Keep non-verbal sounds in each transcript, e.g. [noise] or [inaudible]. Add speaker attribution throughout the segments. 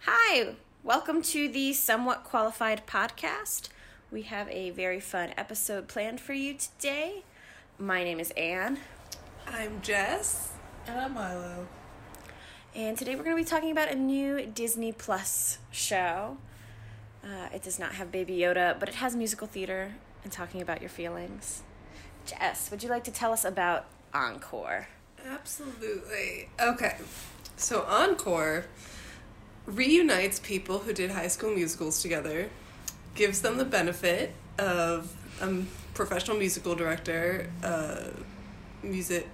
Speaker 1: Hi, welcome to the Somewhat Qualified podcast. We have a very fun episode planned for you today. My name is Anne,
Speaker 2: I'm Jess.
Speaker 3: And I'm Milo.
Speaker 1: and today we're going to be talking about a new Disney Plus show. Uh, it does not have Baby Yoda, but it has musical theater and talking about your feelings. Jess, would you like to tell us about Encore?
Speaker 2: Absolutely. Okay. So Encore reunites people who did high school musicals together, gives them the benefit of a professional musical director, uh, music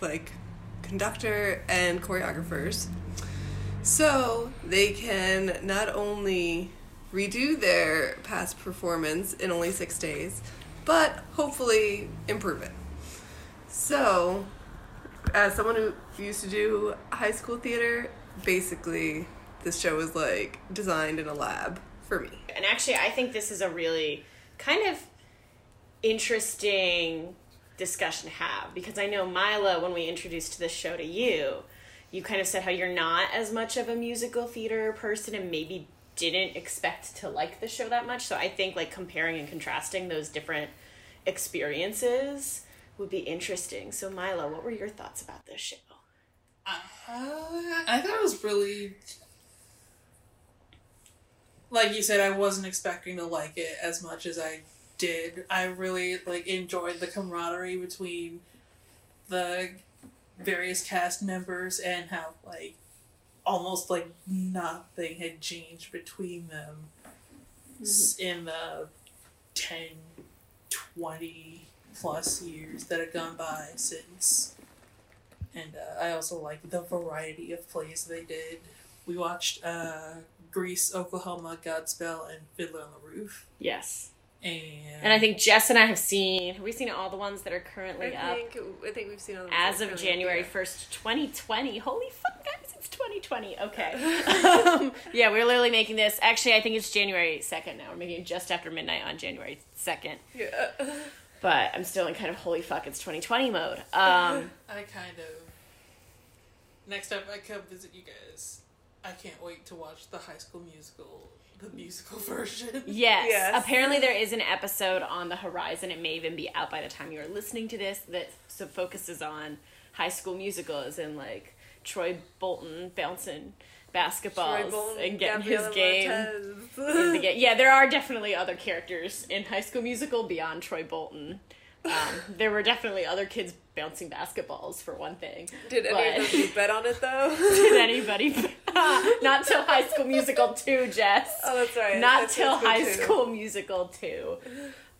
Speaker 2: like conductor and choreographers. So they can not only redo their past performance in only six days, but hopefully improve it. So, as someone who used to do high school theater, basically this show is like designed in a lab for me.
Speaker 1: And actually, I think this is a really kind of interesting discussion to have because I know Milo, when we introduced this show to you, you kind of said how you're not as much of a musical theater person and maybe didn't expect to like the show that much. So I think like comparing and contrasting those different experiences would be interesting. So Milo, what were your thoughts about this show?
Speaker 3: Uh, I thought it was really. Like you said, I wasn't expecting to like it as much as I did. I really like enjoyed the camaraderie between the various cast members and how like almost like nothing had changed between them s in the 10 20 plus years that had gone by since. And uh, i also like the variety of plays they did. We watched uh, grease oklahoma godspell and fiddler on the roof
Speaker 1: Yes.
Speaker 3: and
Speaker 1: And I think Jess and I have seen have we seen all the ones that are currently up?
Speaker 2: think I think we've seen all the
Speaker 1: as of January 1st, 2020. Holy fuck, guys, it's 2020. Okay. [laughs] um, yeah, we're literally making this. Actually, I think it's January 2nd now. We're making it just after midnight on January 2nd.
Speaker 2: Yeah.
Speaker 1: But I'm still in kind of holy fuck, it's 2020 mode. Um, [laughs]
Speaker 3: I kind of. Next up, I come visit you guys, I can't wait to watch the High School Musical, the musical [laughs] version.
Speaker 1: yes,
Speaker 2: Yes.
Speaker 1: Apparently, there is an episode on the horizon. It may even be out by the time you are listening to this that so focuses on high school musicals and like Troy Bolton bouncing basketballs and getting his game. in the [laughs] game. Yeah, there are definitely other characters in High School Musical beyond Troy Bolton. Um, there were definitely other kids bouncing basketballs for one thing.
Speaker 2: Did
Speaker 1: But-
Speaker 2: them bet on it though? [laughs]
Speaker 1: Did [laughs] anybody? [laughs] Not till High School Musical two, Jess.
Speaker 2: Oh, that's right.
Speaker 1: Not
Speaker 2: That's
Speaker 1: till
Speaker 2: High School
Speaker 1: School Musical two.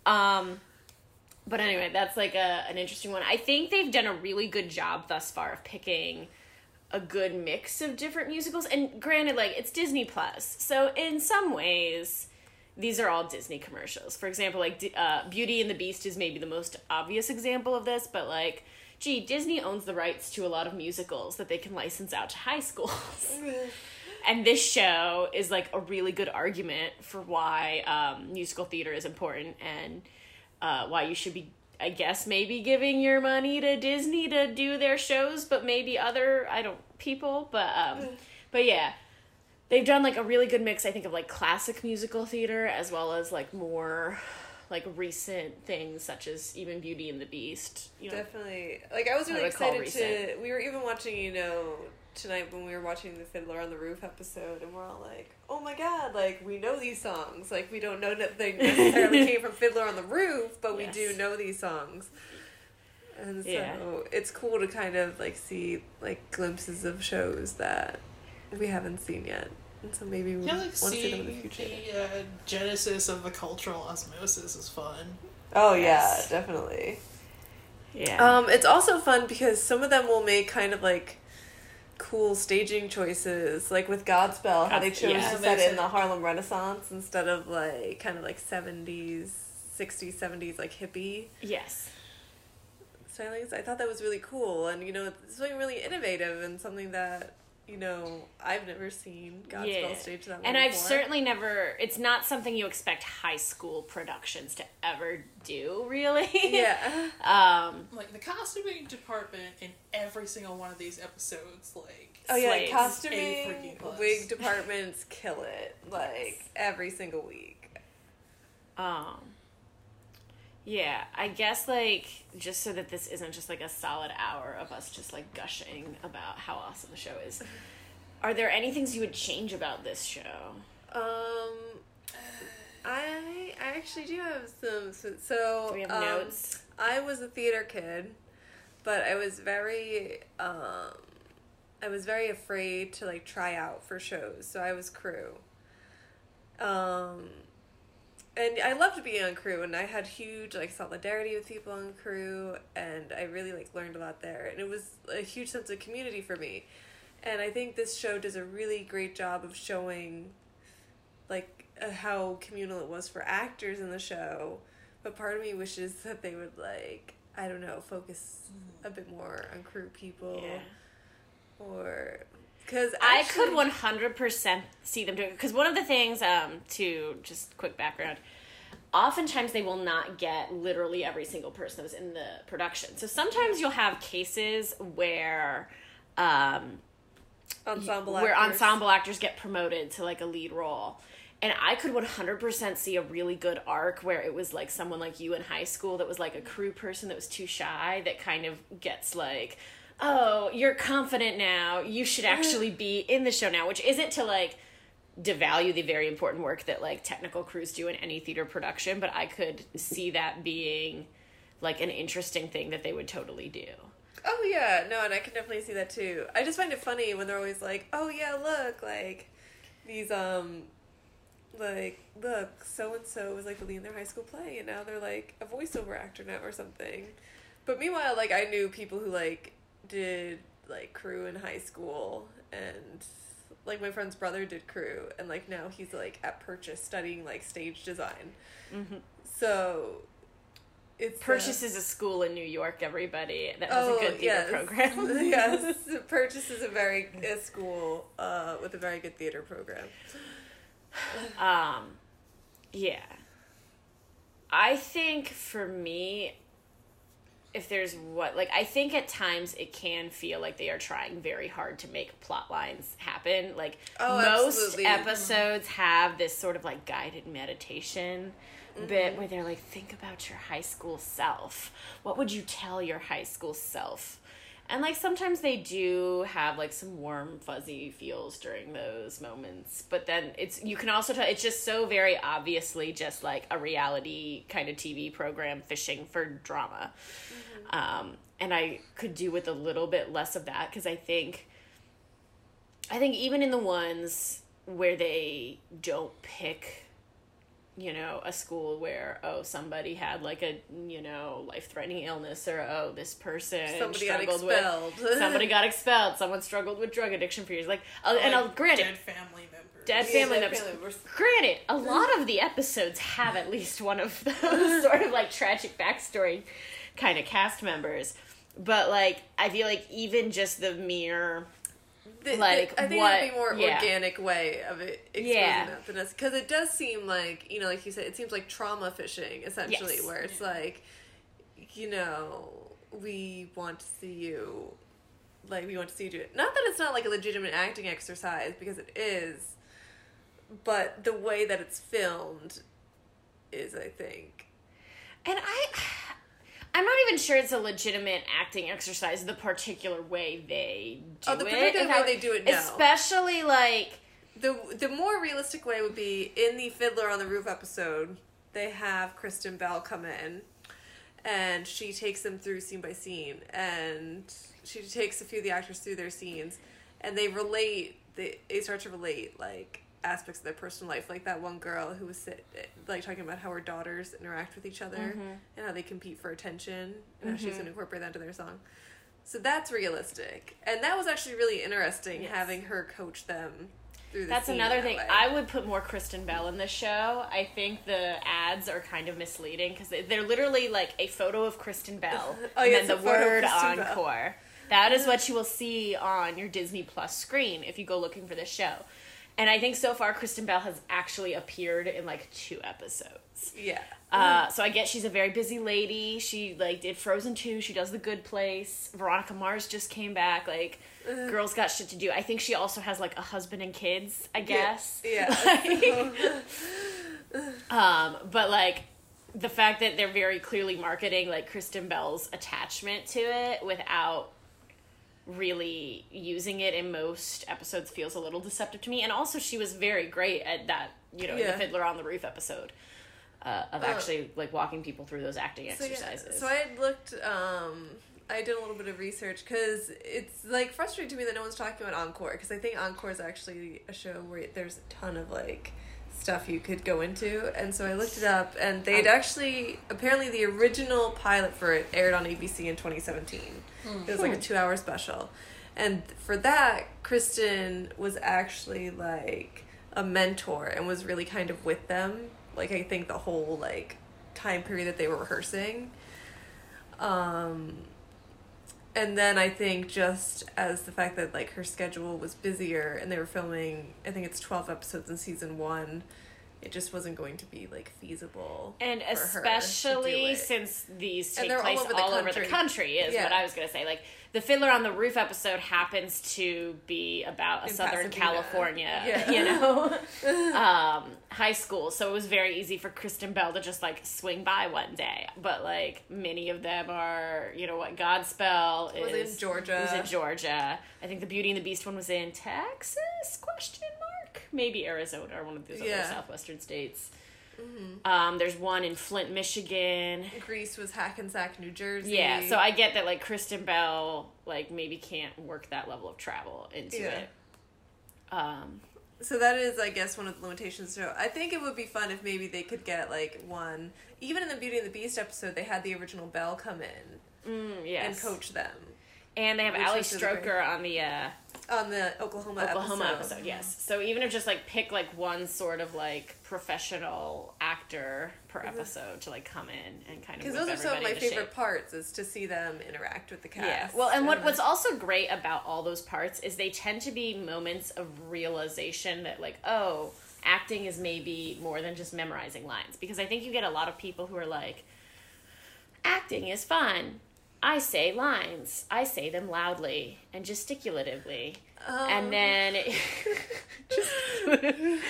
Speaker 1: Um, but anyway, that's like a an interesting one. I think they've done a really good job thus far of picking a good mix of different musicals. And granted, like it's Disney Plus, so in some ways, these are all Disney commercials. For example, like uh, Beauty and the Beast is maybe the most obvious example of this, but like. Gee, Disney owns the rights to a lot of musicals that they can license out to high schools. [laughs] [laughs] and this show is like a really good argument for why um, musical theater is important and uh, why you should be i guess maybe giving your money to disney to do their shows but maybe other i don't people but um but yeah they've done like a really good mix i think of like classic musical theater as well as like more like recent things such as even beauty and the beast you know
Speaker 2: Definitely. Like I was really
Speaker 1: call
Speaker 2: excited to. We were even watching, you know, tonight when we were watching the Fiddler on the Roof episode, and we're all like, "Oh my god!" Like we know these songs. Like we don't know that they [laughs] necessarily came from Fiddler on the Roof, but we do know these songs. And so
Speaker 1: Yeah.
Speaker 2: it's cool to kind of like see like glimpses of shows that we haven't seen yet, and so maybe we
Speaker 3: Yeah,
Speaker 2: want to see them in the future.
Speaker 3: the uh, genesis of the cultural osmosis is fun.
Speaker 2: Oh
Speaker 1: Yes.
Speaker 2: yeah, definitely.
Speaker 1: yeah
Speaker 2: Um, it's also fun because some of them will make kind of like cool staging choices, like with Godspell, how they chose
Speaker 1: yeah.
Speaker 2: to set it in the Harlem Renaissance instead of like kind of like seventies, sixties, seventies, like hippie
Speaker 1: yes
Speaker 2: stylings. I thought that was really cool, and you know, it's something really innovative and something that you know, I've never seen Godspell stage that way.
Speaker 1: And I've
Speaker 2: before.
Speaker 1: certainly never. It's not something you expect high school productions to ever do, really.
Speaker 2: Yeah. [laughs]
Speaker 1: um.
Speaker 3: Like the costuming department in every single one of these episodes, like
Speaker 2: Oh yeah,
Speaker 1: Slaves.
Speaker 3: A
Speaker 2: costuming, wig [laughs] departments kill it like every single week.
Speaker 1: Um. Yeah, I guess like just so that this isn't just like a solid hour of us just like gushing about how awesome the show is. Are there any things you would change about this show?
Speaker 2: Um, I I actually do have some. So, so
Speaker 1: Do we have
Speaker 2: um,
Speaker 1: notes?
Speaker 2: I was a theater kid, but I was very um, I was very afraid to like try out for shows. So I was crew. Um, and I loved being on crew, and I had huge like solidarity with people on crew, and I really like learned a lot there, and it was a huge sense of community for me. And I think this show does a really great job of showing, like, uh, how communal it was for actors in the show. But part of me wishes that they would like I don't know focus a bit more on crew people
Speaker 1: Yeah.
Speaker 2: or because
Speaker 1: I could 100% see them doing because one of the things um to just quick background oftentimes they will not get literally every single person that was in the production. So sometimes you'll have cases where um
Speaker 2: ensemble
Speaker 1: where
Speaker 2: actors.
Speaker 1: ensemble actors get promoted to like a lead role. And I could 100% see a really good arc where it was like someone like you in high school that was like a crew person that was too shy that kind of gets like, oh, you're confident now. You should actually be in the show now, which isn't to like devalue the very important work that like technical crews do in any theater production, but I could see that being like an interesting thing that they would totally do.
Speaker 2: Oh yeah, no, and I can definitely see that too. I just find it funny when they're always like, "Oh yeah, look, like these um like look, so and so was like the lead in their high school play and now they're like a voiceover actor now or something." But meanwhile, like I knew people who like did like crew in high school and like my friend's brother did crew and like now he's like at Purchase studying like stage design.
Speaker 1: Mm-hmm.
Speaker 2: So it's
Speaker 1: Purchase is a school in New York, everybody, that has
Speaker 2: Oh,
Speaker 1: a good theater
Speaker 2: yes.
Speaker 1: program. [laughs]
Speaker 2: yes, [laughs] Purchase is a very a school uh, with a very good theater program.
Speaker 1: Um, yeah. I think for me, if there's what, like, I think at times it can feel like they are trying very hard to make plot lines happen. Like,
Speaker 2: Oh,
Speaker 1: most
Speaker 2: absolutely.
Speaker 1: episodes have this sort of like guided meditation
Speaker 2: Mm-hmm.
Speaker 1: bit where they're like, think about your high school self. What would you tell your high school self? And like sometimes they do have like some warm fuzzy feels during those moments, but then it's you can also tell it's just so very obviously just like a reality kind of TV program fishing for drama. Um, and I could do with a little bit less of that because I think I think even in the ones where they don't pick you know, a school where oh somebody had like a you know life threatening illness or oh this person
Speaker 2: Somebody got expelled.
Speaker 1: with [laughs] somebody got expelled someone struggled with drug addiction for years like uh, and I'll
Speaker 3: Like,
Speaker 1: granted
Speaker 3: dead family members.
Speaker 1: dead
Speaker 2: Yeah,
Speaker 1: family
Speaker 2: dead
Speaker 1: members
Speaker 2: family members.
Speaker 1: granted a lot of the episodes have at least one of [laughs] those [laughs] sort of like tragic backstory kind of cast members but like I feel like even just the mere
Speaker 2: The-
Speaker 1: Like,
Speaker 2: the- I think
Speaker 1: what-
Speaker 2: it'd be more
Speaker 1: yeah.
Speaker 2: organic way of it exposing
Speaker 1: Yeah.
Speaker 2: that than us because it does seem like you know, like you said, it seems like trauma fishing essentially,
Speaker 1: Yes.
Speaker 2: where it's like, you know, we want to see you, like we want to see you do it. Not that it's not like a legitimate acting exercise because it is, but the way that it's filmed is, I think.
Speaker 1: And I I'm not even sure it's a legitimate acting exercise the particular way they do
Speaker 2: Oh, the
Speaker 1: it.
Speaker 2: particular
Speaker 1: If
Speaker 2: way they do it, no.
Speaker 1: Especially like
Speaker 2: The the more realistic way would be in the Fiddler on the Roof episode, they have Kristen Bell come in and she takes them through scene by scene and she takes a few of the actors through their scenes and they relate they, they start to relate like aspects of their personal life like that one girl who was sit, like talking about how her daughters interact with each other mm-hmm. and how they compete for attention and how she's going to mm-hmm. incorporate that into their song so that's realistic and that was actually really interesting
Speaker 1: Yes.
Speaker 2: having her coach them through the
Speaker 1: that's another thing. I would put more Kristen Bell in the show. I think the ads are kind of misleading because they, they're literally like a photo of Kristen Bell [laughs]
Speaker 2: Oh,
Speaker 1: and
Speaker 2: yeah,
Speaker 1: then the word
Speaker 2: Kristen Bell.
Speaker 1: encore. That is [laughs] what you will see on your Disney Plus screen if you go looking for this show. And I think so far Kristen Bell has actually appeared in like two episodes.
Speaker 2: Yeah.
Speaker 1: Uh, so I guess she's a very busy lady. She like did Frozen 2, she does The Good Place. Veronica Mars just came back. Like girls got shit to do. I think she also has like a husband and kids, I guess.
Speaker 2: Yeah. [laughs] [laughs]
Speaker 1: Um, but like the fact that they're very clearly marketing like Kristen Bell's attachment to it without really using it in most episodes feels a little deceptive to me. And also, she was very great at that, you know,
Speaker 2: Yeah.
Speaker 1: the Fiddler on the Roof episode. Uh, of
Speaker 2: Oh.
Speaker 1: actually like walking people through those acting
Speaker 2: So, yeah,
Speaker 1: exercises.
Speaker 2: so I had looked. Um, I did a little bit of research because it's like frustrating to me that no one's talking about Encore because I think Encore is actually a show where there's a ton of like stuff you could go into, and so I looked it up, and they'd actually apparently the original pilot for it aired on ABC in 2017. It was like a two-hour special, and for that, Kristen was actually like a mentor and was really kind of with them. Like I think the whole like time period that they were rehearsing. Um, and then I think just as the fact that like her schedule was busier and they were filming, I think it's twelve episodes in season one. It just wasn't going to be like feasible.
Speaker 1: and
Speaker 2: for her to do
Speaker 1: especially since these take
Speaker 2: they're all
Speaker 1: place
Speaker 2: over
Speaker 1: all, over the
Speaker 2: country.
Speaker 1: is
Speaker 2: Yeah.
Speaker 1: what I was gonna say. Like the Fiddler on the Roof episode happens to be about a
Speaker 2: In
Speaker 1: Southern
Speaker 2: Pasadena.
Speaker 1: California,
Speaker 2: Yeah. [laughs]
Speaker 1: you know, [laughs] um, high school. So it was very easy for Kristen Bell to just like swing by one day. But like many of them are, you know, what Godspell
Speaker 2: Was
Speaker 1: is
Speaker 2: in Georgia.
Speaker 1: Was in Georgia. I think the Beauty and the Beast one was in Texas? Question mark. Maybe Arizona or one of those
Speaker 2: Yeah.
Speaker 1: other southwestern states. Um, there's one in Flint, Michigan.
Speaker 2: Grease was Hackensack, New Jersey.
Speaker 1: Yeah, so I get that like Kristen Bell like maybe can't work that level of travel into
Speaker 2: Yeah.
Speaker 1: it. Um,
Speaker 2: So that is, I guess, one of the limitations. So I think it would be fun if maybe they could get like one. Even in the Beauty and the Beast episode, they had the original Belle come in
Speaker 1: mm, yes.
Speaker 2: and coach them
Speaker 1: And they have Ali
Speaker 2: was really great.
Speaker 1: Stroker on the uh,
Speaker 2: on the Oklahoma
Speaker 1: Oklahoma
Speaker 2: episode.
Speaker 1: episode. Yes. Mm-hmm. So even if just like pick like one sort of like professional actor per mm-hmm. episode to like come in and kind of
Speaker 2: Because those are some of my favorite
Speaker 1: shape.
Speaker 2: parts is to see them interact with the cast.
Speaker 1: Yeah. Well, and what what's also great about all those parts is they tend to be moments of realization that like, oh, acting is maybe more than just memorizing lines because I think you get a lot of people who are like acting is fun. I say lines. I say them loudly and gesticulatively.
Speaker 2: Um,
Speaker 1: and then [laughs] [laughs]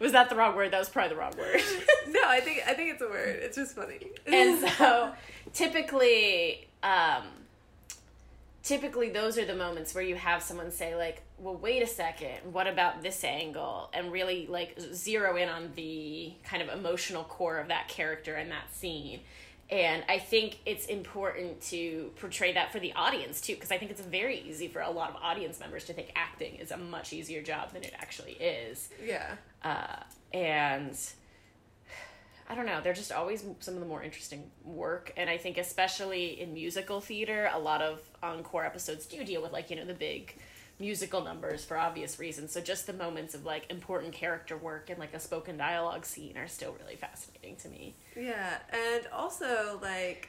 Speaker 1: was that the wrong word? That was probably the wrong word. [laughs]
Speaker 2: no, I think I think it's a word. It's just funny.
Speaker 1: and so typically um typically those are the moments where you have someone say like well wait a second what about this angle and really like zero in on the kind of emotional core of that character and that scene and i think it's important to portray that for the audience too because i think it's very easy for a lot of audience members to think acting is a much easier job than it actually is
Speaker 2: yeah.
Speaker 1: uh, and I don't know, they're just always some of the more interesting work. And I think, especially in musical theater, a lot of encore episodes do deal with, like, you know, the big musical numbers for obvious reasons. So just the moments of, like, important character work and, like, a spoken dialogue scene are still really fascinating to me.
Speaker 2: Yeah, and also like,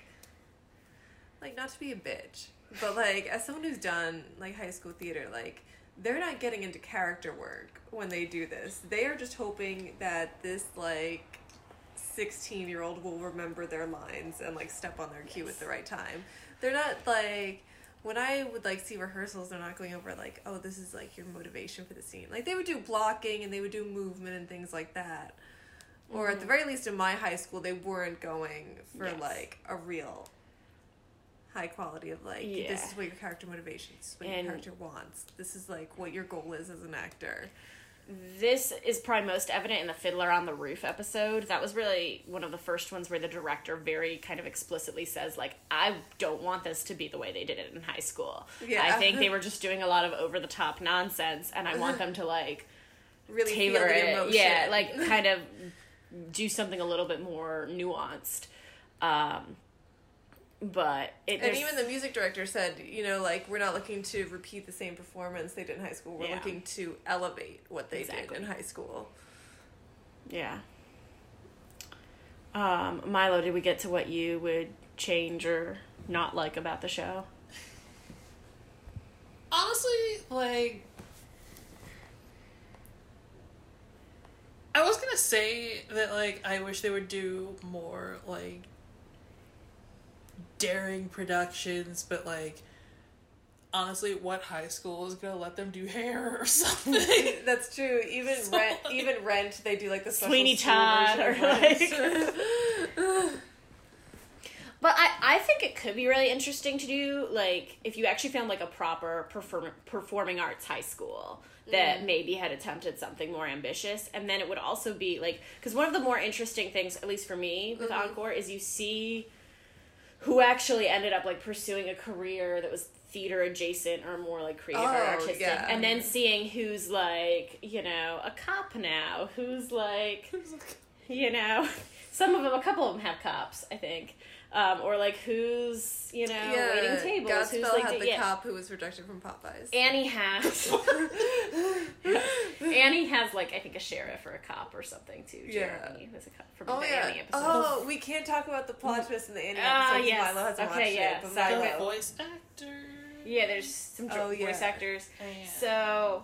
Speaker 2: like not to be a bitch, but like as someone who's done like high school theater, like they're not getting into character work when they do this. They are just hoping that this like sixteen year old will remember their lines and like step on their cue at the right time. They're not like when I would like see rehearsals, they're not going over like, oh, this is like your motivation for the scene. Like they would do blocking and they would do movement and things like that. Or at the mm-hmm. very least in my high school, they weren't going for
Speaker 1: Yes.
Speaker 2: like a real high quality of like
Speaker 1: Yeah.
Speaker 2: this is what your character motivation, this is what
Speaker 1: And-
Speaker 2: your character wants. This is like what your goal is as an actor.
Speaker 1: This is probably most evident in the Fiddler on the Roof episode. That was really one of the first ones where the director very kind of explicitly says, like, I don't want this to be the way they did it in high school.
Speaker 2: Yeah.
Speaker 1: I think they [laughs] were just doing a lot of over the top nonsense, and I want them to, like,
Speaker 2: Really
Speaker 1: tailor it.
Speaker 2: emotion.
Speaker 1: Yeah, [laughs] like, kind of do something a little bit more nuanced. Um, but it
Speaker 2: And
Speaker 1: there's-
Speaker 2: even the music director said, you know, like we're not looking to repeat the same performance they did in high school. We're
Speaker 1: Yeah.
Speaker 2: looking to elevate what they
Speaker 1: Exactly.
Speaker 2: did in high school.
Speaker 1: Yeah. Um, Milo, did we get to what you would change or not like about the show?
Speaker 3: Honestly, like I was gonna say that like I wish they would do more like daring productions, but like honestly, what high school is gonna let them do hair or [laughs] something? [laughs]
Speaker 2: That's true. Even
Speaker 3: So,
Speaker 2: rent,
Speaker 3: like-
Speaker 2: even rent, they do like the special
Speaker 1: Sweeney Todd or
Speaker 2: of [laughs]
Speaker 1: like. But I, I think it could be really interesting to do like if you actually found like a proper perform, performing arts high school that mm. maybe had attempted something more ambitious and then it would also be like because one of the more interesting things at least for me with mm-hmm. encore is you see who actually ended up like pursuing a career that was theater adjacent or more like creative or
Speaker 4: Oh,
Speaker 1: artistic
Speaker 4: yeah.
Speaker 1: and then seeing who's like you know a cop now who's like [laughs] you know [laughs] some of them a couple of them have cops i think um, or like who's you know waiting tables
Speaker 4: Godspell
Speaker 1: who's like
Speaker 4: had
Speaker 1: the-
Speaker 4: the
Speaker 1: yeah.
Speaker 4: cop who was rejected from Popeyes.
Speaker 1: annie has [laughs] annie has like i think a sheriff or a cop or something too
Speaker 4: Yeah.
Speaker 1: jeremy was a cop from
Speaker 4: Oh,
Speaker 1: the
Speaker 4: yeah.
Speaker 1: annie episode
Speaker 2: Oh, we can't talk about the plot twist in the Annie
Speaker 1: Ah,
Speaker 2: episode. 'cause
Speaker 1: yes.
Speaker 2: Milo hasn't
Speaker 1: Okay,
Speaker 2: watched
Speaker 1: yeah,
Speaker 2: it. But
Speaker 1: sorry.
Speaker 3: the
Speaker 2: Milo,
Speaker 3: voice actor.
Speaker 1: yeah there's some
Speaker 4: Oh,
Speaker 1: voice
Speaker 4: yeah.
Speaker 1: actors
Speaker 3: And-
Speaker 1: So,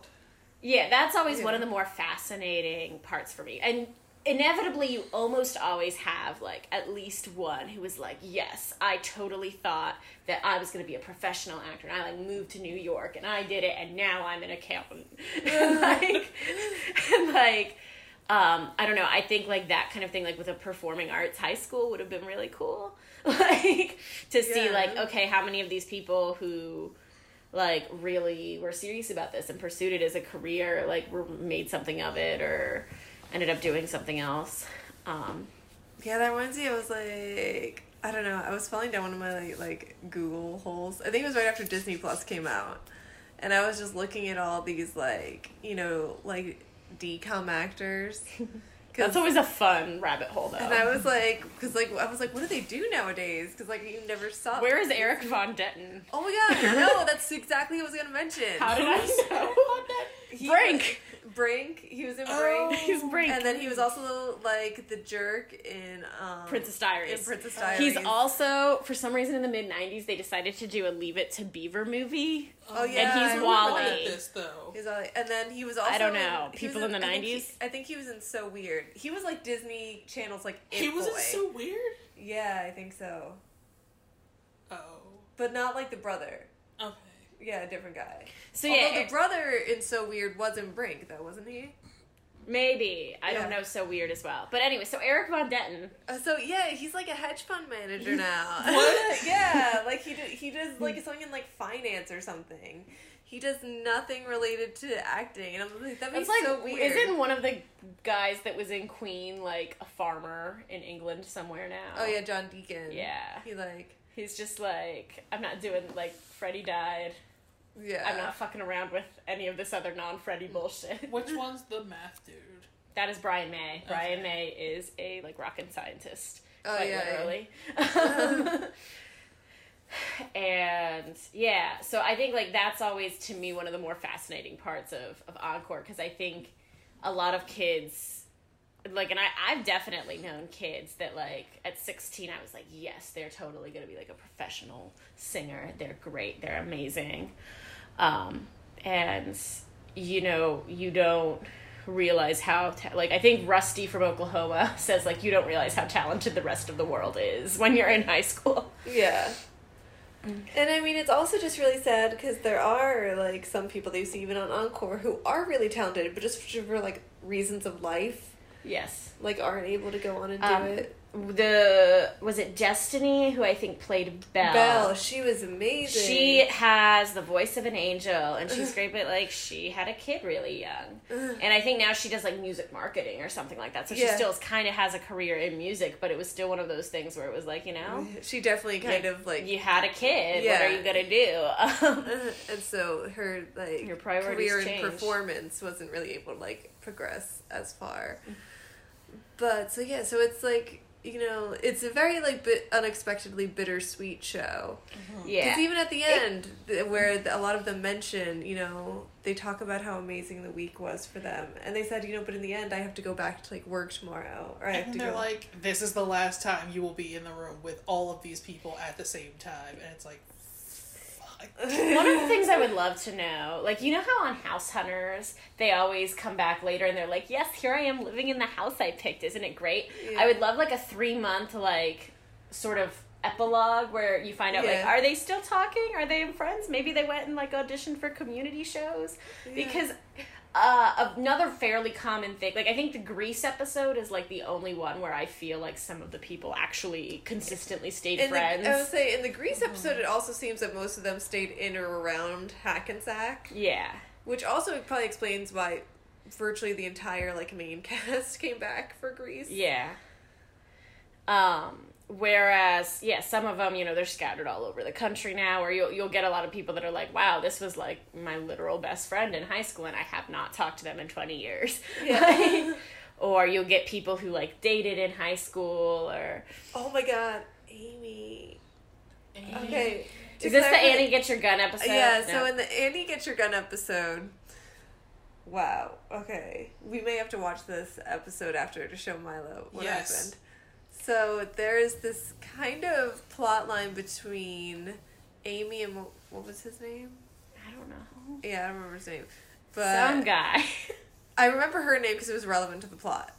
Speaker 1: yeah, that's always
Speaker 4: Yeah.
Speaker 1: one of the more fascinating parts for me. And inevitably, you almost always have, like, at least one who was like, yes, I totally thought that I was going to be a professional actor. And I, like, moved to New York and I did it, and now I'm an accountant. and, [laughs] [laughs] like, and, [laughs] like, um, I don't know. I think like that kind of thing, like with a performing arts high school, would have been really cool. like to see,
Speaker 4: Yeah.
Speaker 1: like, okay, how many of these people who like really were serious about this and pursued it as a career, like were made something of it or ended up doing something else. Um,
Speaker 2: Yeah, that me. I was like, I don't know. I was falling down one of my like Google holes. I think it was right after Disney Plus came out, and I was just looking at all these like you know like DCOM actors. [laughs]
Speaker 1: that's always a fun rabbit hole, though.
Speaker 2: and I was like, because like I was like, what do they do nowadays? Because like you never saw.
Speaker 1: Where is Erik von Detten?
Speaker 2: Oh my god! No, [laughs] that's exactly what I was gonna mention.
Speaker 1: How did I know?
Speaker 2: He-
Speaker 1: Brink.
Speaker 2: Brink. He was in Brink.
Speaker 3: Oh.
Speaker 1: He's Brink.
Speaker 2: And then he was also like the jerk in um,
Speaker 1: Princess Diaries.
Speaker 2: In Princess Diaries.
Speaker 1: He's also, for some reason, in the mid '90s, they decided to do a Leave It to Beaver movie.
Speaker 2: Oh, yeah,
Speaker 1: and
Speaker 2: I
Speaker 1: he's
Speaker 2: remember
Speaker 1: Wally.
Speaker 3: At this though.
Speaker 2: He's all, and then he was also.
Speaker 1: I don't know.
Speaker 2: he was
Speaker 1: People in the
Speaker 2: I think he-
Speaker 1: 90s?
Speaker 2: I think he was in So Weird. He was like Disney Channel's like It
Speaker 3: He wasn't
Speaker 2: Boy.
Speaker 3: so weird.
Speaker 2: Yeah, I think so,
Speaker 3: Oh.
Speaker 2: but not like the brother.
Speaker 3: Okay.
Speaker 2: Yeah, a different guy.
Speaker 1: So
Speaker 2: Although
Speaker 1: yeah,
Speaker 2: the brother in So Weird was in Brink, though, wasn't he?
Speaker 1: maybe I don't know. So weird as well. But anyway, so Erik von Detten.
Speaker 2: Uh, so yeah, he's like a hedge fund manager [laughs] now.
Speaker 3: What? [laughs]
Speaker 2: yeah, [laughs] like he do, he does like something in like finance or something. He does nothing related to acting, and I'm like, that makes
Speaker 1: like,
Speaker 2: so weird.
Speaker 1: isn't one of the guys that was in Queen like a farmer in England somewhere now?
Speaker 2: Oh yeah, John Deacon.
Speaker 1: Yeah.
Speaker 2: He like
Speaker 1: He's just like, I'm not doing like Freddie died.
Speaker 2: Yeah.
Speaker 1: I'm not fucking around with any of this other non Freddy bullshit. [laughs]
Speaker 3: Which one's [laughs] the math dude?
Speaker 1: That is Brian May. Brian May is a like rocket scientist.
Speaker 2: Oh,
Speaker 1: quite
Speaker 2: yeah,
Speaker 1: literally. [laughs] and yeah, so I think like that's always to me one of the more fascinating parts of of Encore because I think a lot of kids like and I, I've definitely known kids that like at 16 I was like yes they're totally gonna be like a professional singer they're great they're amazing um, and you know you don't realize how ta- like I think Rusty from Oklahoma [laughs] says like you don't realize how talented the rest of the world is when you're in high school.
Speaker 2: Yeah. And I mean, it's also just really sad because there are like some people that you see even on Encore who are really talented, but just for like reasons of life,
Speaker 1: Yes.
Speaker 2: like aren't able to go on and do
Speaker 1: Um,
Speaker 2: it.
Speaker 1: The was it Destiny who I think played Belle.
Speaker 2: Belle, she was amazing.
Speaker 1: She has the voice of an angel and she's great, but like she had a kid really young. And I think now she does like music marketing or something like that. So she
Speaker 2: Yeah.
Speaker 1: still kind of has a career in music, but it was still one of those things where it was like, you know,
Speaker 2: She definitely kind
Speaker 1: like,
Speaker 2: of like
Speaker 1: you had a kid. What are you gonna do? [laughs]
Speaker 2: And so her like
Speaker 1: Your priorities
Speaker 2: career
Speaker 1: changed.
Speaker 2: and performance wasn't really able to like progress as far. Mm. But so yeah, so it's like you know, it's a very like bit unexpectedly bittersweet show. Mm-hmm.
Speaker 1: yeah.
Speaker 2: Because even at the end, th- where the, a lot of them mention, you know, they talk about how amazing the week was for them, and they said, you know, but in the end, I have to go back to like work tomorrow, or I have
Speaker 3: And
Speaker 2: to
Speaker 3: they're
Speaker 2: go.
Speaker 3: like, this is the last time you will be in the room with all of these people at the same time. And it's like, fuck.
Speaker 1: One of the things I would love to know, like you know how on House Hunters they always come back later and they're like, "Yes, here I am living in the house I picked. Isn't it great?"
Speaker 2: Yeah.
Speaker 1: I would love like a three month like sort of epilogue where you find out like, are they still talking? Are they in friends? Maybe they went and like auditioned for community shows because. Uh, another fairly common thing, like I think the Grease episode is like the only one where I feel like some of the people actually consistently stayed
Speaker 2: In the,
Speaker 1: friends.
Speaker 2: I would say in the Grease episode, it also seems that most of them stayed in or around Hackensack,
Speaker 1: yeah,
Speaker 2: which also probably explains why virtually the entire like main [laughs] cast came back for Grease.
Speaker 1: Yeah. Um. Whereas, yeah, some of them, you know, they're scattered all over the country now. Or you'll you'll get a lot of people that are like, "Wow, this was like my literal best friend in high school, and I have not talked to them in twenty years." [laughs]
Speaker 2: Yeah.
Speaker 1: or you'll get people who like dated in high school, or
Speaker 2: Oh my god, Amy. Okay. to
Speaker 1: is this the
Speaker 2: clarify-
Speaker 1: Annie Get Your Gun episode?
Speaker 2: Yeah,
Speaker 1: No.
Speaker 2: so in the Annie Get Your Gun episode, wow, okay. We may have to watch this episode after to show Milo what
Speaker 3: Yes.
Speaker 2: happened. So there's this kind of plot line between Amy and what, what was his name?
Speaker 1: I don't know.
Speaker 2: Yeah, I don't remember his name. But
Speaker 1: Some guy. [laughs]
Speaker 2: I remember her name because it was relevant to the plot.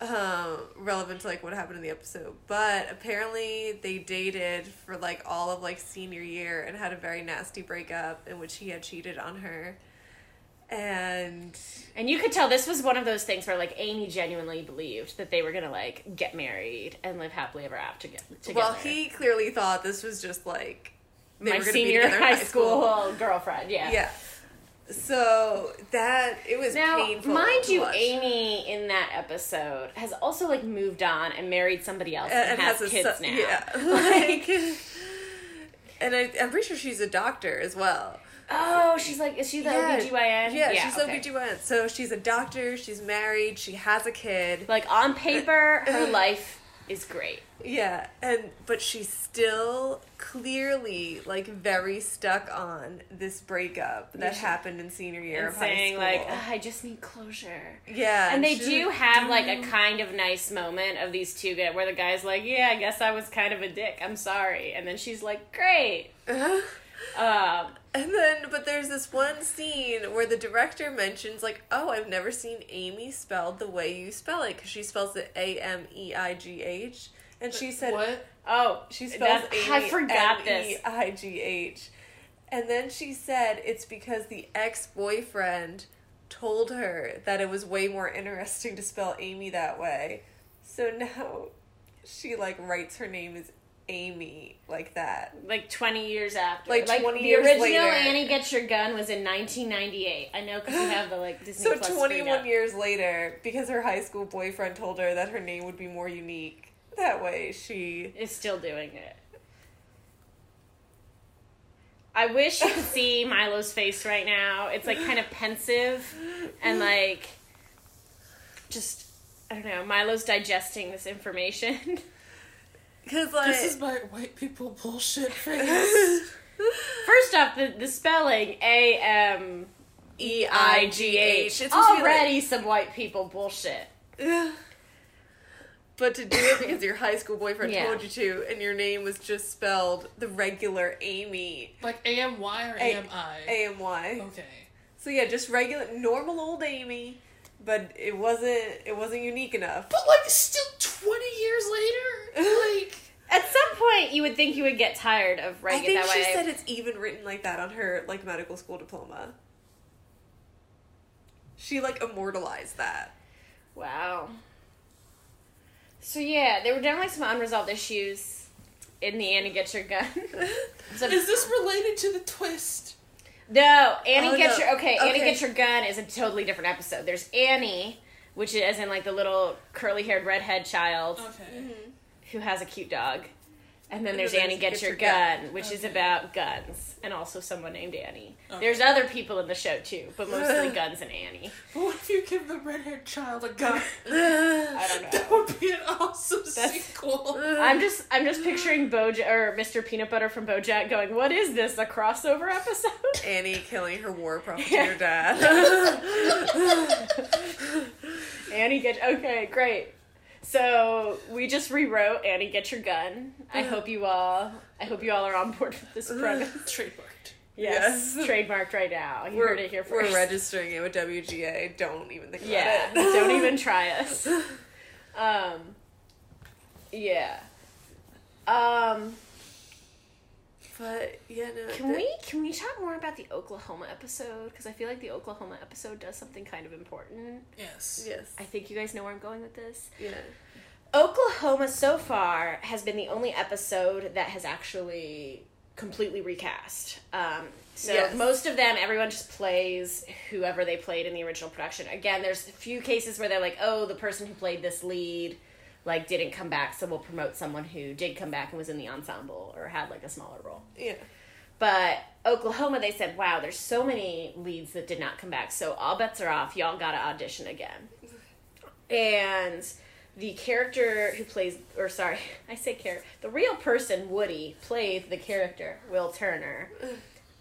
Speaker 2: Um, relevant to like what happened in the episode. But apparently they dated for like all of like senior year and had a very nasty breakup in which he had cheated on her. And
Speaker 1: And you could tell this was one of those things where like Amy genuinely believed that they were gonna like get married and live happily ever after together.
Speaker 2: well, he clearly thought this was just like they
Speaker 1: my
Speaker 2: were gonna be
Speaker 1: senior high school, girlfriend. Yeah.
Speaker 2: Yeah. So that it was
Speaker 1: Now,
Speaker 2: painful.
Speaker 1: mind you,
Speaker 2: watch.
Speaker 1: Amy in that episode has also like moved on and married somebody else and,
Speaker 2: and,
Speaker 1: has,
Speaker 2: has,
Speaker 1: kids
Speaker 2: son-
Speaker 1: now.
Speaker 2: Yeah, [laughs] [laughs] like, and I, I'm pretty sure she's a doctor as well.
Speaker 1: Oh, she's like, is she the
Speaker 2: Yeah.
Speaker 1: OBGYN?
Speaker 2: Yeah, she's
Speaker 1: okay.
Speaker 2: OBGYN. So she's a doctor, she's married, she has a kid.
Speaker 1: Like on paper, [laughs] her life is great.
Speaker 2: Yeah, and but she's still clearly like very stuck on this breakup that
Speaker 1: she-
Speaker 2: happened in senior year of
Speaker 1: saying
Speaker 2: high
Speaker 1: like,
Speaker 2: school.
Speaker 1: "Ugh, I just need closure.
Speaker 2: yeah,
Speaker 1: And they
Speaker 2: she-
Speaker 1: do have like a kind of nice moment of these two get where the guy's like, "Yeah, I guess I was kind of a dick. I'm sorry." And then she's like, "Great." [laughs] Um,
Speaker 2: And then, but there's this one scene where the director mentions, like, oh, I've never seen Amy spelled the way you spell it, because she spells it A M E I G H. And she said,
Speaker 3: What?
Speaker 1: oh,
Speaker 2: She spells Amy
Speaker 1: I forgot this.
Speaker 2: I G H. And then she said it's because the ex boyfriend told her that it was way more interesting to spell Amy that way. So now she, like, writes her name as Amy like that.
Speaker 1: Like 20 years after.
Speaker 2: Like 20
Speaker 1: the
Speaker 2: years
Speaker 1: original
Speaker 2: later.
Speaker 1: Annie Gets Your Gun was in 1998. I know because we have the like Disney
Speaker 2: So
Speaker 1: Plus
Speaker 2: 21 years later, because her high school boyfriend told her that her name would be more unique, that way she.
Speaker 1: is still doing it. I wish you could see [laughs] Milo's face right now. It's like kind of pensive and like just I don't know. Milo's digesting this information. [laughs]
Speaker 2: Because, like.
Speaker 3: This is my white people bullshit [laughs] face.
Speaker 1: First off, the, the spelling A M E I G H.
Speaker 2: It's be like-
Speaker 1: Already some white people bullshit. [sighs]
Speaker 2: But to do it because your high school boyfriend
Speaker 1: Yeah.
Speaker 2: told you to, and your name was just spelled the regular Amy.
Speaker 3: like A M Y or A M I?
Speaker 2: A M Y.
Speaker 3: Okay.
Speaker 2: So yeah, just regular, normal old Amy, but it wasn't, it wasn't unique enough.
Speaker 3: But like, still twenty years later, like [laughs]
Speaker 1: At some point, you would think you would get tired of
Speaker 2: I
Speaker 1: writing
Speaker 2: think
Speaker 1: it that way.
Speaker 2: she
Speaker 1: way.
Speaker 2: said it's even written like that on her like medical school diploma. She like immortalized that.
Speaker 1: Wow. So yeah, there were definitely some unresolved issues in the Annie Get Your Gun. [laughs] Some-
Speaker 3: is this related to the twist?
Speaker 1: No, Annie
Speaker 2: Oh,
Speaker 1: Get
Speaker 2: no.
Speaker 1: Your okay, Annie gets Your Gun is a totally different episode. There's Annie, which is as in like the little curly haired redhead child
Speaker 3: Okay. Mm-hmm.
Speaker 1: who has a cute dog. And then there's Annie Get Your Gun,
Speaker 2: Gun.
Speaker 1: which is about guns, and also someone named Annie.
Speaker 3: Okay.
Speaker 1: There's other people in the show too, but mostly [laughs] guns and Annie.
Speaker 3: But what if you give the redhead child a gun? [laughs]
Speaker 1: I don't know. [laughs]
Speaker 3: that would be an awesome
Speaker 1: That's-
Speaker 3: sequel.
Speaker 1: I'm just I'm just picturing Bojack or Mr. Peanut Butter from BoJack going, "What is this? A crossover episode?"
Speaker 2: Annie killing her war prophecy dad.
Speaker 1: Annie get okay, great. So we just rewrote Annie Get Your Gun. I hope you all I hope you all are on board with this [laughs] premise.
Speaker 3: Trademarked.
Speaker 1: Yes,
Speaker 2: Yes.
Speaker 1: trademarked right now. You
Speaker 2: We're,
Speaker 1: heard it here 1st
Speaker 2: we're registering it with WGA. Don't even think
Speaker 1: Yeah,
Speaker 2: about it.
Speaker 1: don't even [laughs] try us. Um, yeah. Um,
Speaker 2: But yeah, no.
Speaker 1: can
Speaker 2: the-
Speaker 1: we can we talk more about the Oklahoma episode? Because I feel like the Oklahoma episode does something kind of important.
Speaker 3: Yes.
Speaker 2: Yes.
Speaker 1: I think you guys know where I'm going with this.
Speaker 2: Yeah.
Speaker 1: Oklahoma so far has been the only episode that has actually completely recast. Um, so
Speaker 2: Yes.
Speaker 1: most of them, everyone just plays whoever they played in the original production. Again, there's a few cases where they're like, oh, the person who played this lead like didn't come back, so we'll promote someone who did come back and was in the ensemble or had like a smaller role.
Speaker 2: Yeah.
Speaker 1: But Oklahoma, they said, wow, there's so many leads that did not come back, so all bets are off. Y'all gotta audition again. And the character who plays, or sorry, [laughs] I say character, the real person, Woody, played the character, Will Turner,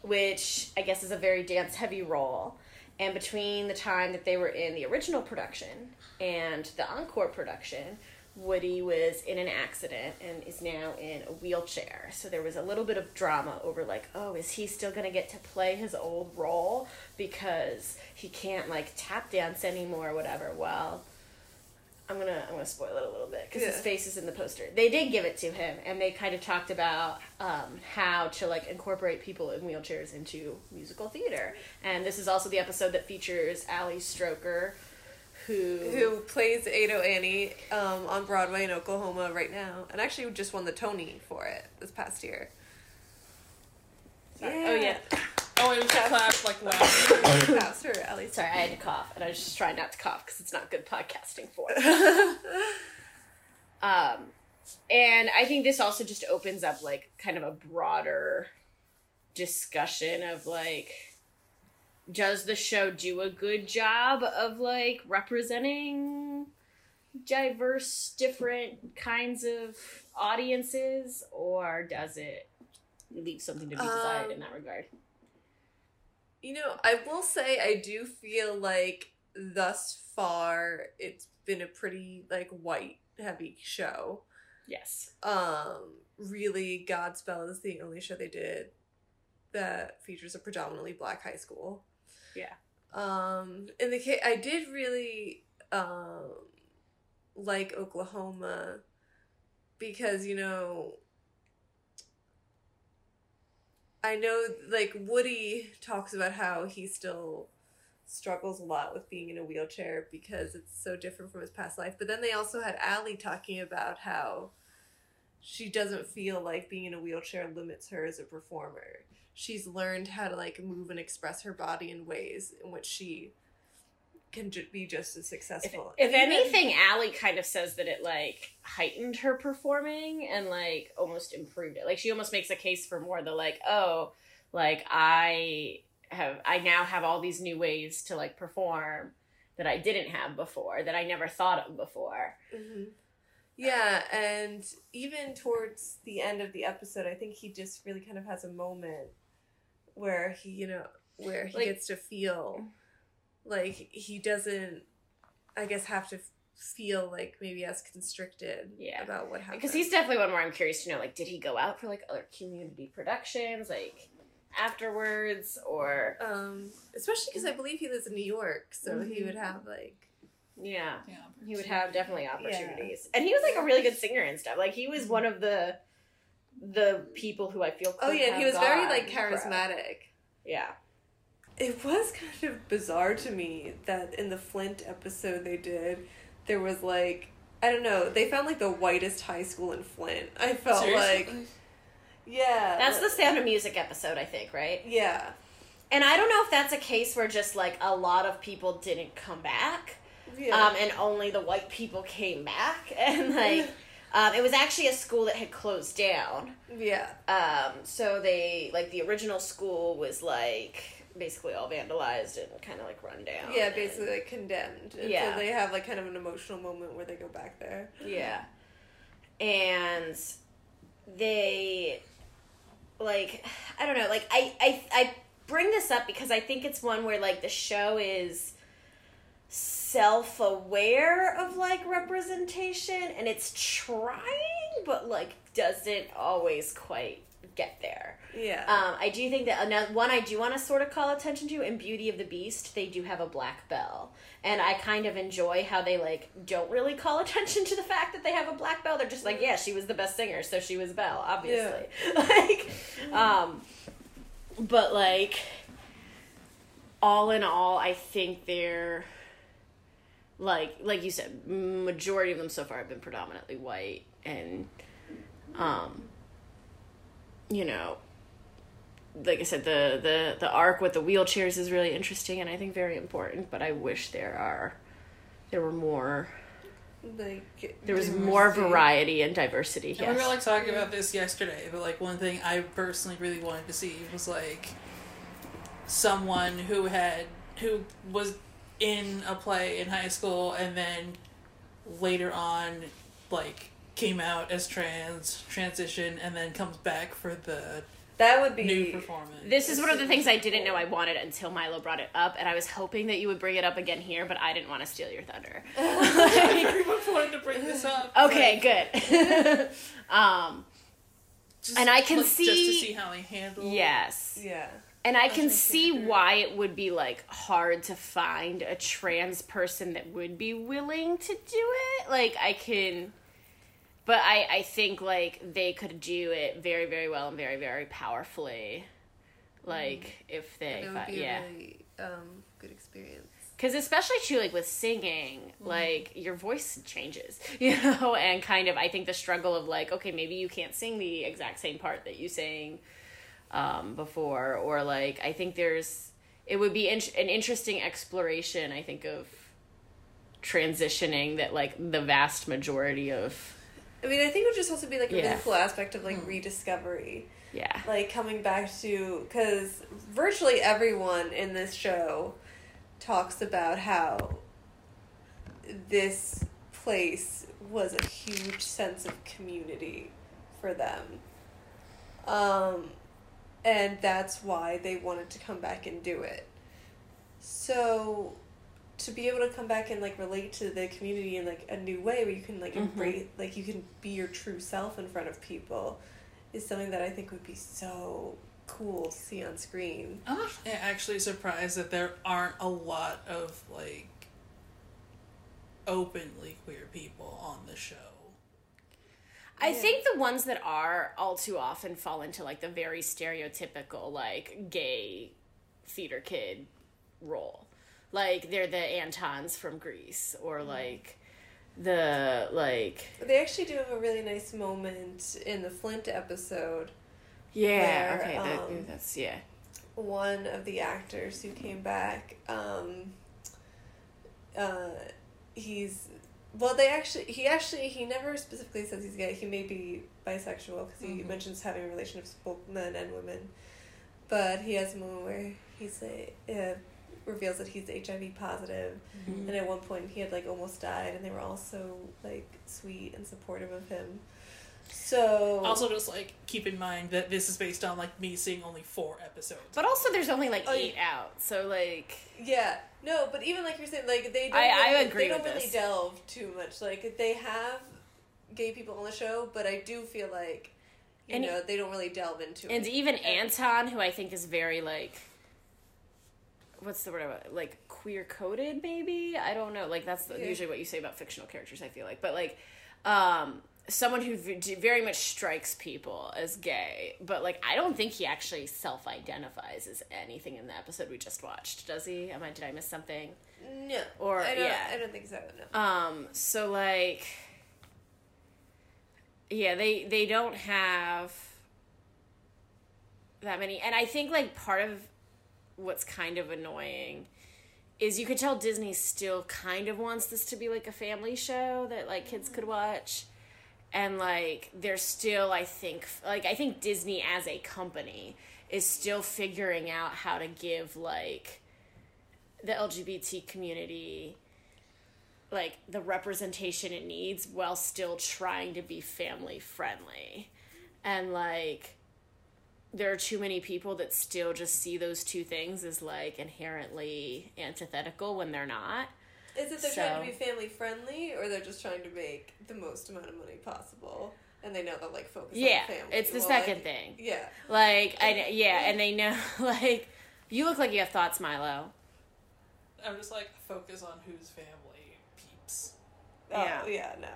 Speaker 1: which I guess is a very dance heavy role. And between the time that they were in the original production and the encore production, Woody was in an accident and is now in a wheelchair. So there was a little bit of drama over like, oh, is he still gonna get to play his old role because he can't like tap dance anymore or whatever? Well, I'm gonna I'm gonna spoil it a little bit because his
Speaker 2: Yeah.
Speaker 1: face is in the poster. They did give it to him, and they kind of talked about um, how to like incorporate people in wheelchairs into musical theater. And this is also the episode that features Ali Stroker, who
Speaker 2: Who plays Ado Annie um, on Broadway in Oklahoma right now, and actually just won the Tony for it this past year.
Speaker 1: Sorry. Oh yeah.
Speaker 3: Oh, it was a clap like loud.
Speaker 2: Past her, at least.
Speaker 1: Sorry, I had to cough, and I was just trying not to cough because it's not good podcasting for. [laughs] um, and I think this also just opens up like kind of a broader discussion of like, does the show do a good job of like representing diverse, different kinds of audiences, or does it leave something to be desired
Speaker 2: Um,
Speaker 1: in that regard?
Speaker 2: You know, I will say I do feel like thus far it's been a pretty like white heavy show.
Speaker 1: Yes.
Speaker 2: Um, really, Godspell is the only show they did that features a predominantly black high school.
Speaker 1: Yeah.
Speaker 2: Um, in the case, I did really um like Oklahoma because you know I know like Woody talks about how he still struggles a lot with being in a wheelchair because it's so different from his past life. But then they also had Ali talking about how she doesn't feel like being in a wheelchair limits her as a performer. She's learned how to like move and express her body in ways in which she can ju- be just as successful.
Speaker 1: if
Speaker 2: even-
Speaker 1: anything, Ali kind of says that it like heightened her performing and like almost improved it. Like she almost makes a case for more the like, oh, like I have I now have all these new ways to like perform that I didn't have before, that I never thought of before.
Speaker 2: Mhm. Yeah, and even towards the end of the episode, I think he just really kind of has a moment where he, you know, where he
Speaker 1: Like-
Speaker 2: gets to feel like he doesn't, I guess, have to feel like maybe as constricted
Speaker 1: Yeah.
Speaker 2: about what happened.
Speaker 1: Because he's definitely one where I'm curious to know, like, did he go out for like other community productions, like afterwards, or
Speaker 2: um, especially because I believe he lives in New York, so he
Speaker 1: Mhm.
Speaker 2: would have like
Speaker 1: yeah,
Speaker 3: Yeah.
Speaker 1: he would have definitely opportunities. And he was like a really good singer and stuff. Like he was one of the the people who I feel.
Speaker 2: oh yeah, and he
Speaker 1: have
Speaker 2: was very like
Speaker 1: pro.
Speaker 2: charismatic.
Speaker 1: Yeah.
Speaker 2: It was kind of bizarre to me that in the Flint episode they did, there was like I don't know, they found like the whitest high school in Flint. I felt
Speaker 3: Seriously?
Speaker 2: like yeah.
Speaker 1: That's the Sound of Music episode, I think, right?
Speaker 2: yeah.
Speaker 1: And I don't know if that's a case where just like a lot of people didn't come back,
Speaker 2: Yeah.
Speaker 1: um, and only the white people came back, [laughs] and like. Um, it was actually a school that had closed down.
Speaker 2: yeah.
Speaker 1: Um, so they like the original school was like basically all vandalized and kind of like run down.
Speaker 2: Yeah,
Speaker 1: and-
Speaker 2: basically like condemned. And
Speaker 1: Yeah.
Speaker 2: so they have like kind of an emotional moment where they go back there.
Speaker 1: Yeah. And they like I don't know, like I I I bring this up because I think it's one where like the show is self-aware of like representation and it's trying but like doesn't always quite get there.
Speaker 2: Yeah.
Speaker 1: Um, I do think that another one I do want to sort of call attention to in Beauty of the Beast, they do have a black Belle and I kind of enjoy how they like don't really call attention to the fact that they have a black Belle They're just like, yeah, she was the best singer, so she was Belle, obviously. yeah. [laughs] like, um, but like, all in all, I think they're like like you said, majority of them so far have been predominantly white, and um, you know, like I said, the the the arc with the wheelchairs is really interesting and I think very important. But I wish there are there were more
Speaker 2: like
Speaker 1: there was more variety and diversity.
Speaker 3: And we
Speaker 1: Yes.
Speaker 3: were like talking about this yesterday, but like one thing I personally really wanted to see was like someone who had who was in a play in high school and then later on like came out as trans, transition, and then comes back for the
Speaker 2: That would be
Speaker 3: new performance.
Speaker 1: This is one of the things I didn't know I wanted until Milo brought it up, and I was hoping that you would bring it up again here, but I didn't want to steal your thunder. [laughs] [laughs]
Speaker 3: Everyone wanted to bring this up.
Speaker 1: Okay,
Speaker 3: like,
Speaker 1: good. [laughs] um,
Speaker 3: just,
Speaker 1: And I can
Speaker 3: like, just to
Speaker 1: see-
Speaker 3: see how they handle.
Speaker 1: yes.
Speaker 2: Yeah.
Speaker 1: And I can see why it would be like hard to find a trans person that would be willing to do it. Like I can but I I think like they could do it very very well and very very powerfully. Like if they
Speaker 2: it would be
Speaker 1: yeah.
Speaker 2: a really um, good experience.
Speaker 1: Cuz especially too like with singing, like your voice changes, [laughs] you know, and kind of I think the struggle of like okay, maybe you can't sing the exact same part that you sang um, before, or like I think there's it would be in- an interesting exploration. I think of transitioning that like the vast majority of
Speaker 2: I mean, I think it would just also be like a
Speaker 1: Yeah.
Speaker 2: really cool aspect of like rediscovery,
Speaker 1: yeah
Speaker 2: like coming back to because virtually everyone in this show talks about how this place was a huge sense of community for them. Um, and that's why they wanted to come back and do it. So to be able to come back and like relate to the community in like a new way where you can like
Speaker 1: Mhm.
Speaker 2: embrace like you can be your true self in front of people is something that I think would be so cool to see on screen.
Speaker 3: I'm actually- actually surprised that there aren't a lot of like openly queer people on the show.
Speaker 1: I
Speaker 2: Yeah.
Speaker 1: think the ones that are all too often fall into like the very stereotypical like gay theater kid role. Like they're the Antons from Grease or like the like
Speaker 2: They actually do have a really nice moment in the Flint episode.
Speaker 1: yeah,
Speaker 2: Where,
Speaker 1: okay, that,
Speaker 2: um,
Speaker 1: that's yeah.
Speaker 2: One of the actors who came back, um, uh, he's well. They actually, he actually, he never specifically says he's gay. He may be bisexual because he
Speaker 3: Mhm.
Speaker 2: mentions having relationships with both men and women. But he has a moment where he's like, uh, reveals that he's HIV positive,
Speaker 1: Mm-hmm.
Speaker 2: and at one point he had like almost died, and they were all so like sweet and supportive of him. So
Speaker 3: Also, just like keep in mind that this is based on like me seeing only four episodes.
Speaker 1: But also there's only like
Speaker 2: Oh,
Speaker 1: eight out. So like
Speaker 2: Yeah, no, but even like you're saying, like they don't.
Speaker 1: I- I
Speaker 2: really,
Speaker 1: agree
Speaker 2: They don't really
Speaker 1: this.
Speaker 2: delve too much. Like they have gay people on the show, but I do feel like you
Speaker 1: And-
Speaker 2: know they don't really delve into
Speaker 1: and
Speaker 2: it.
Speaker 1: even Anton who I think is very like what's the word about like queer coded maybe i don't know like that's the,
Speaker 2: Yeah.
Speaker 1: usually what you say about fictional characters i feel like but like um someone who very much strikes people as gay but like i don't think he actually self-identifies as anything in the episode we just watched does he am i did i miss something
Speaker 2: no,
Speaker 1: or-
Speaker 2: I
Speaker 1: yeah.
Speaker 2: I don't think so. No.
Speaker 1: um so like yeah they they don't have that many and i think like part of what's kind of annoying is you could tell disney still kind of wants this to be like a family show that like kids could watch and like they're still i think like i think disney as a company is still figuring out how to give like the lgbt community like the representation it needs while still trying to be family friendly. And like there are too many people that still just see those two things as like inherently antithetical when they're not
Speaker 2: Is it they're trying to be family friendly, or they're just trying to make the most amount of money possible? and they know they'll like focus
Speaker 1: Yeah,
Speaker 2: on the family.
Speaker 1: it's the
Speaker 2: Well,
Speaker 1: second
Speaker 2: I-
Speaker 1: thing.
Speaker 2: Yeah.
Speaker 1: Like I yeah, and they know [laughs] like you look like you have thoughts, Milo.
Speaker 3: I'm just like focus on whose family peeps.
Speaker 2: Oh,
Speaker 1: Yeah.
Speaker 2: yeah, no.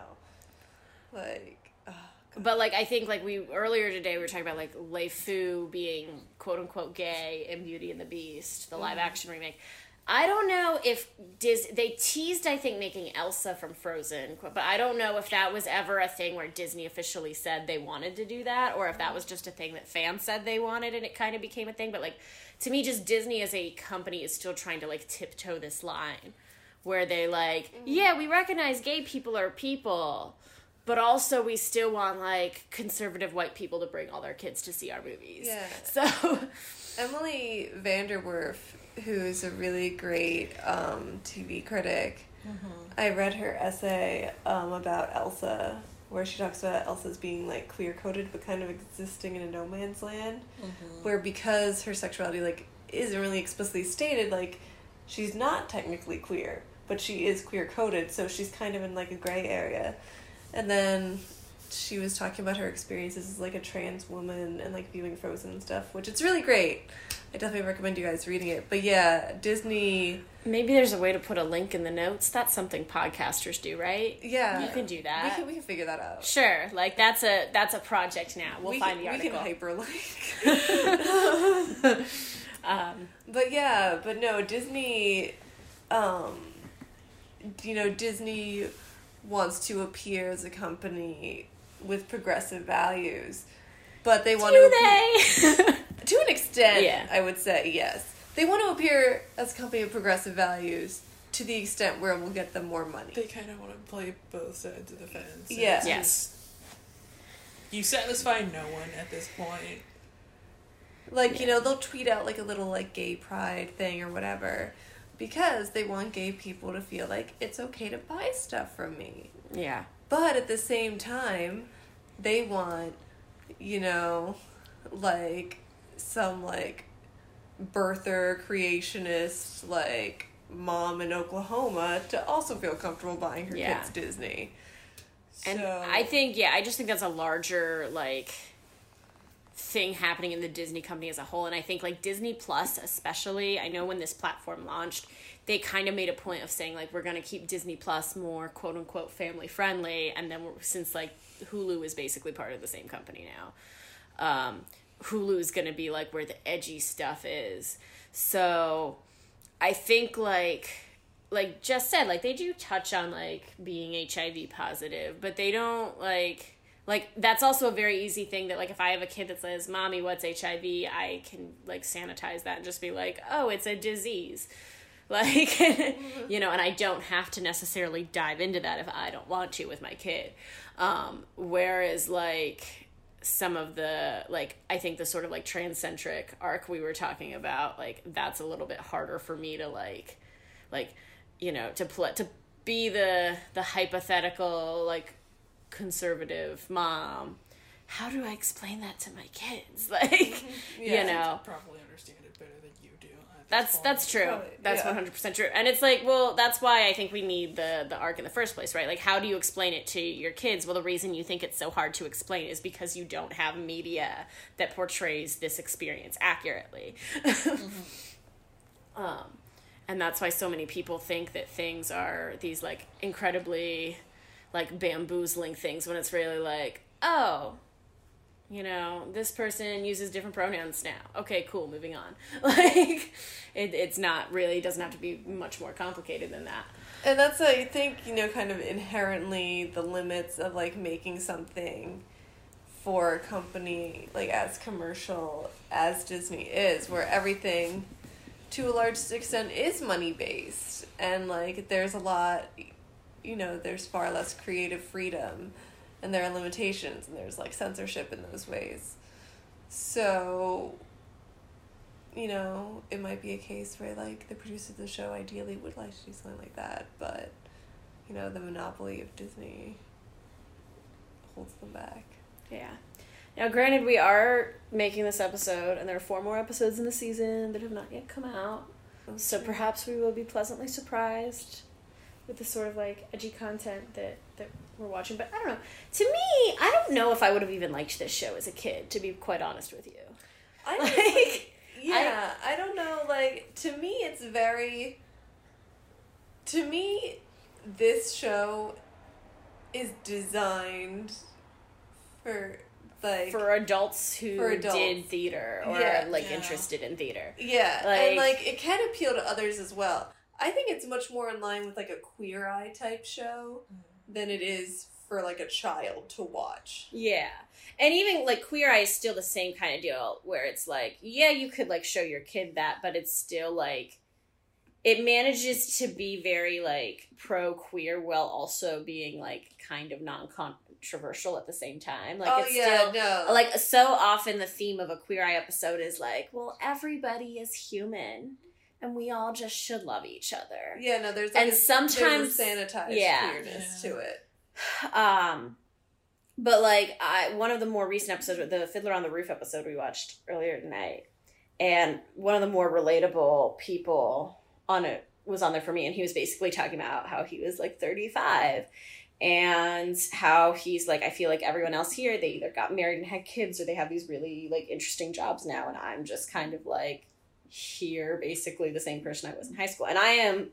Speaker 2: Like, ugh,
Speaker 1: But like I think like we earlier today we were talking about like LeFou being quote unquote gay in Beauty and the Beast, the live mm-hmm. action remake. I don't know if Dis they teased I think making Elsa from Frozen, but I don't know if that was ever a thing where Disney officially said they wanted to do that or if that was just a thing that fans said they wanted and it kind of became a thing, but like to me just Disney as a company is still trying to like tiptoe this line where they like, mm-hmm. yeah, we recognize gay people are people, but also we still want like conservative white people to bring all their kids to see our movies.
Speaker 2: Yeah. [laughs]
Speaker 1: So
Speaker 2: Emily VanDerWerff, who is a really great um, TV critic, I read her essay um, about Elsa, where she talks about Elsa's being like queer coded but kind of existing in a no man's land, where because her sexuality like isn't really explicitly stated, like she's not technically queer, but she is queer coded, so she's kind of in like a gray area. And then she was talking about her experiences as like a trans woman and like viewing Frozen and stuff, which it's really great. I definitely recommend you guys reading it. But yeah, Disney,
Speaker 1: maybe there's a way to put a link in the notes. That's something podcasters do, right?
Speaker 2: yeah,
Speaker 1: You can do that.
Speaker 2: We can we can figure that out.
Speaker 1: Sure, like that's a that's a project now. We'll
Speaker 2: we
Speaker 1: find
Speaker 2: can,
Speaker 1: the
Speaker 2: we
Speaker 1: article.
Speaker 2: can hyperlink. [laughs]
Speaker 1: um,
Speaker 2: But yeah, but no, Disney, um, you know, Disney wants to appear as a company with progressive values, but they want
Speaker 1: do
Speaker 2: to
Speaker 1: they? [laughs]
Speaker 2: to an extent.
Speaker 1: Yeah.
Speaker 2: I would say yes. They want to appear as a company of progressive values to the extent where we'll get them more money.
Speaker 3: They kind of want to play both sides of the fence. and
Speaker 2: Yeah.
Speaker 1: Yes.
Speaker 3: just- You satisfy no one at this point.
Speaker 2: Like, you know, they'll tweet out like a little like gay pride thing or whatever because they want gay people to feel like it's okay to buy stuff from me.
Speaker 1: yeah.
Speaker 2: But at the same time, they want, you know, like some like birther creationist like mom in Oklahoma to also feel comfortable buying her
Speaker 1: Yeah.
Speaker 2: kids Disney.
Speaker 1: And
Speaker 2: So-
Speaker 1: I think, yeah, I just think that's a larger like thing happening in the Disney company as a whole. And I think like Disney Plus, especially, I know when this platform launched, they kind of made a point of saying like we're gonna keep Disney Plus more quote unquote family friendly, and then since like Hulu is basically part of the same company now, um, Hulu is gonna be like where the edgy stuff is. So I think like like just said like they do touch on like being HIV positive, but they don't like like that's also a very easy thing that like if I have a kid that says, "Mommy, what's HIV?" I can like sanitize that and just be like, "Oh, it's a disease." [laughs] Like, you know, and I don't have to necessarily dive into that if I don't want to with my kid. Um, whereas, like, some of the, like, I think the sort of like transcentric arc we were talking about, like, that's a little bit harder for me to, like, like, you know, to pl- to be the the hypothetical, like, conservative mom. How do I explain that to my kids? [laughs] Like, mm-hmm.
Speaker 2: Yeah.
Speaker 1: you know,
Speaker 3: Probably understand it better than you do. Uh,
Speaker 1: that's
Speaker 3: point.
Speaker 1: that's true.
Speaker 2: Probably,
Speaker 1: That's one hundred percent true. And it's like, well, that's why I think we need the the arc in the first place, right? Like, how do you explain it to your kids? Well, the reason you think it's so hard to explain is because you don't have media that portrays this experience accurately. Mm-hmm. [laughs] um, and that's why so many people think that things are these like incredibly like bamboozling things when it's really like, oh, you know, this person uses different pronouns now. Okay, cool, moving on. [laughs] Like, it, it's not really, doesn't have to be much more complicated than that.
Speaker 2: And that's I think, you know, kind of inherently the limits of like making something for a company like as commercial as Disney is, where everything to a large extent is money based and like there's a lot you know, there's far less creative freedom and there are limitations and there's like censorship in those ways. So you know, it might be a case where like the producers of the show ideally would like to do something like that, but you know, the monopoly of Disney holds them back.
Speaker 1: Yeah. Now, granted, we are making this episode, and there are four more episodes in the season that have not yet come out. So perhaps we will be pleasantly surprised with the sort of like edgy content that that we're watching. But I don't know. To me, I don't know if I would have even liked this show as a kid. To be quite honest with you.
Speaker 2: I [laughs]
Speaker 1: Like,
Speaker 2: like, yeah, I, don't know. Like to me, it's very. To me, this show is designed for like
Speaker 1: for adults who
Speaker 2: For adults.
Speaker 1: did theater or
Speaker 2: Yeah.
Speaker 1: like
Speaker 3: Yeah.
Speaker 1: interested in theater.
Speaker 2: yeah,
Speaker 1: like-
Speaker 2: and like it can appeal to others as well. I think it's much more in line with like a queer eye type show mm. than it is for like a child to watch.
Speaker 1: Yeah. And even like Queer Eye is still the same kind of deal where it's like, yeah, you could like show your kid that, but it's still like it manages to be very like pro queer while also being like kind of non controversial at the same time. Like
Speaker 2: oh
Speaker 1: it's
Speaker 2: yeah,
Speaker 1: still
Speaker 2: no,
Speaker 1: like so often the theme of a Queer Eye episode is like, well, everybody is human and we all just should love each other.
Speaker 2: yeah, no. There's like
Speaker 1: and
Speaker 2: a,
Speaker 1: sometimes-
Speaker 2: there's a sanitized
Speaker 1: yeah.
Speaker 2: queerness
Speaker 3: Yeah.
Speaker 2: to it.
Speaker 1: um but like I one of the more recent episodes the Fiddler on the Roof episode we watched earlier tonight and one of the more relatable people on it was on there for me and he was basically talking about how he was like 35 and how he's like I feel like everyone else here they either got married and had kids or they have these really like interesting jobs now and I'm just kind of like here basically the same person I was in high school and I am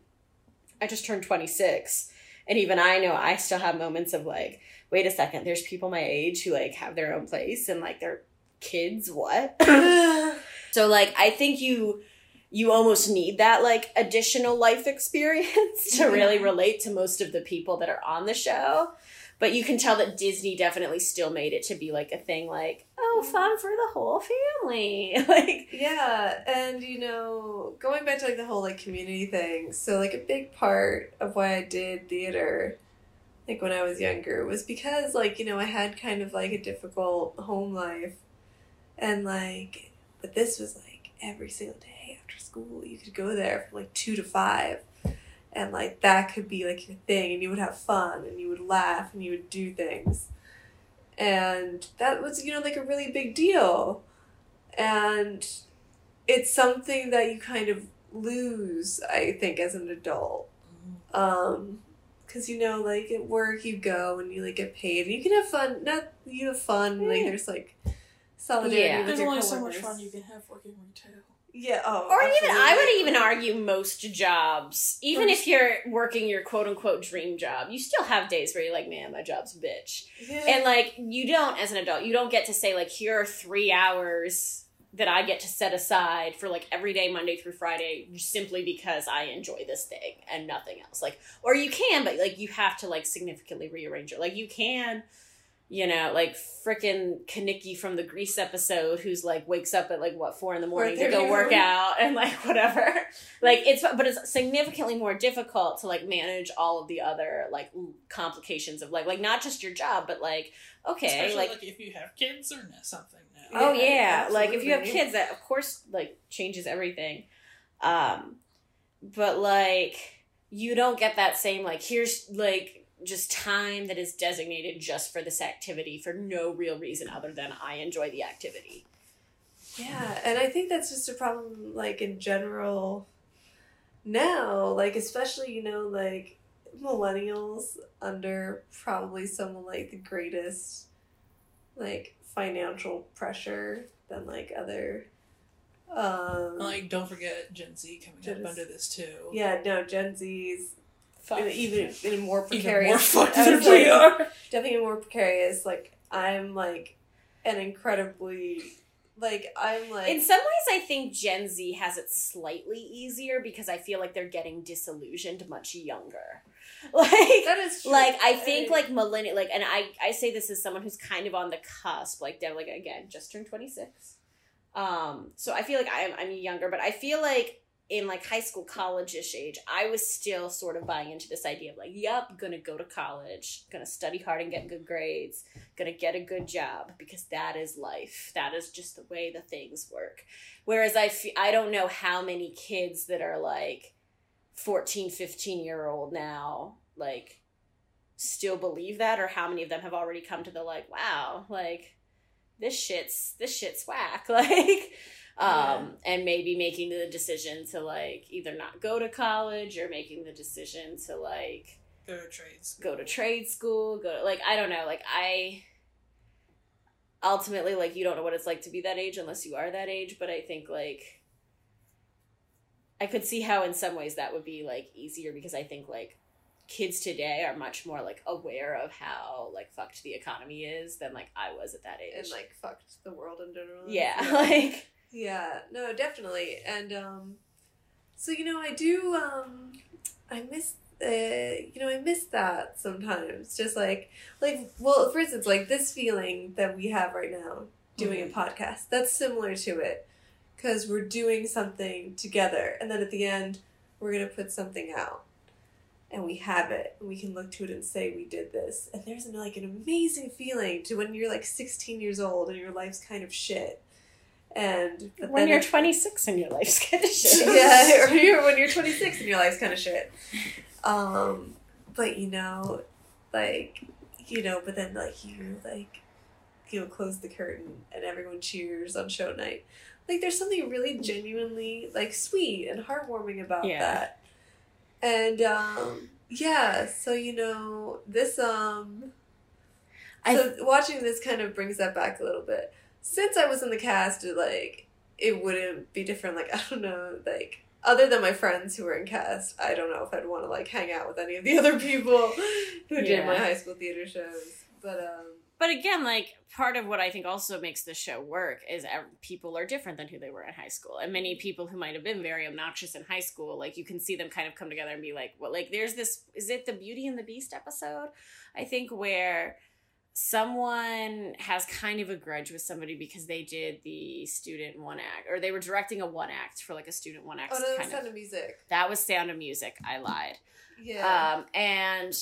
Speaker 1: I just turned 26 and even I know I still have moments of like, wait a second, there's people my age who like have their own place and like they're kids, what? [laughs] [laughs] so like I think you you almost need that like additional life experience [laughs] to really relate to most of the people that are on the show. But you can tell that Disney definitely still made it to be like a thing like, oh, fun for the whole family. [laughs] like
Speaker 2: Yeah, and you know, going back to like the whole like community thing, so like a big part of why I did theater, like when I was younger, was because like, you know, I had kind of like a difficult home life. And like, but this was like every single day after school, you could go there from like two to five. And like that could be like your thing, and you would have fun, and you would laugh, and you would do things. And that was, you know, like a really big deal and it's something that you kind of lose i think as an adult um because you know like at work you go and you like get paid and you can have fun not you have fun like there's like solidarity
Speaker 1: Yeah.
Speaker 2: with
Speaker 3: There's
Speaker 2: your
Speaker 3: only so much fun you can have working retail.
Speaker 2: Yeah oh
Speaker 1: or even I would even argue most jobs, even if you're working your quote unquote dream job, you still have days where you're like, man, my job's a bitch.
Speaker 2: yeah.
Speaker 1: And like you don't as an adult, you don't get to say like here are three hours that I get to set aside for like every day, Monday through Friday, simply because I enjoy this thing and nothing else. Like, or you can, but like you have to like significantly rearrange it. Like you can, you know, like freaking Kanicki from the Grease episode, who's like wakes up at like what four in the morning to go work out and like [laughs] whatever. like it's, but it's significantly more difficult to like manage all of the other like complications of like like not just your job, but like okay,
Speaker 3: Especially
Speaker 1: like
Speaker 3: like, if you have kids or something now.
Speaker 1: Oh
Speaker 2: Yeah,
Speaker 1: yeah, like if you have kids, that of course like changes everything. Um, but like you don't get that same like here's like just time that is designated just for this activity for no real reason other than I enjoy the activity.
Speaker 2: Yeah, and I think that's just a problem, like in general. Now, like especially you know, like millennials under probably someone like the greatest, like financial pressure than like other. Um,
Speaker 3: Like, don't forget Gen Z coming
Speaker 2: Gen
Speaker 3: up
Speaker 2: Z.
Speaker 3: under this too.
Speaker 2: yeah, no, Gen Z's
Speaker 1: Fuck.
Speaker 2: even in a more
Speaker 3: Even
Speaker 2: precarious.
Speaker 3: more fucked than
Speaker 2: was
Speaker 3: we
Speaker 2: like,
Speaker 3: are.
Speaker 2: definitely more precarious. Like I'm like an incredibly like I'm like
Speaker 1: In some ways, I think Gen Z has it slightly easier because I feel like they're getting disillusioned much younger. [laughs] Like,
Speaker 2: that is true.
Speaker 1: like I think
Speaker 2: I-
Speaker 1: like millennial like and I I say this as someone who's kind of on the cusp like Deb like again just turned 26 um so I feel like I'm I'm younger but I feel like in like high school college-ish age I was still sort of buying into this idea of like yep gonna go to college gonna study hard and get good grades gonna get a good job because that is life. That is just the way the things work. Whereas I fe- I don't know how many kids that are like 14 15 year old now like still believe that or how many of them have already come to the like wow like this shit's this shit's whack. [laughs] Like um and maybe making the decision to like either not go to college or making the decision to like
Speaker 3: Go to trade school.
Speaker 1: go to trade school, go to like I don't know, like I ultimately like you don't know what it's like to be that age unless you are that age, but I think like I could see how in some ways that would be like easier because I think like kids today are much more like aware of how like fucked the economy is than like I was at that age.
Speaker 2: and like fucked the world in general.
Speaker 1: yeah, [laughs] like
Speaker 2: Yeah, no, definitely. And um so you know, I do um I miss uh you know, I miss that sometimes. Just like like well, for instance, like this feeling that we have right now doing a podcast. That's similar to it cuz we're doing something together and then at the end we're going to put something out. And we have it. And we can look to it and say we did this. And there's an, like an amazing feeling to when you're like 16 years old and your life's kind of shit. And but
Speaker 1: when you're
Speaker 2: it-
Speaker 1: 26 and your life's kind of [laughs] shit.
Speaker 2: yeah, or you're, when you're 26 and your life's kind of shit. Um, but you know, like, you know, but then like you like, you know, close the curtain and everyone cheers on show night. Like, there's something really genuinely like sweet and heartwarming about
Speaker 1: Yeah.
Speaker 2: that. And um, yeah, so you know, this um,
Speaker 1: I-
Speaker 2: so watching this kind of brings that back a little bit. Since I was in the cast, it, like it wouldn't be different. Like [laughs] I don't know, like other than my friends who were in cast, I don't know if I'd want to like hang out with any of the other people who did my high school theater shows. But um,
Speaker 1: But again, like part of what I think also makes the show work is people are different than who they were in high school, and many people who might have been very obnoxious in high school, like you can see them kind of come together and be like, "Well, like there's this is it the Beauty and the Beast episode? I think where someone has kind of a grudge with somebody because they did the student one act or they were directing a one act for like a student one act
Speaker 2: oh no, that's
Speaker 1: of.
Speaker 2: sound of music.
Speaker 1: That was Sound of Music. I lied.
Speaker 2: Yeah.
Speaker 1: Um, and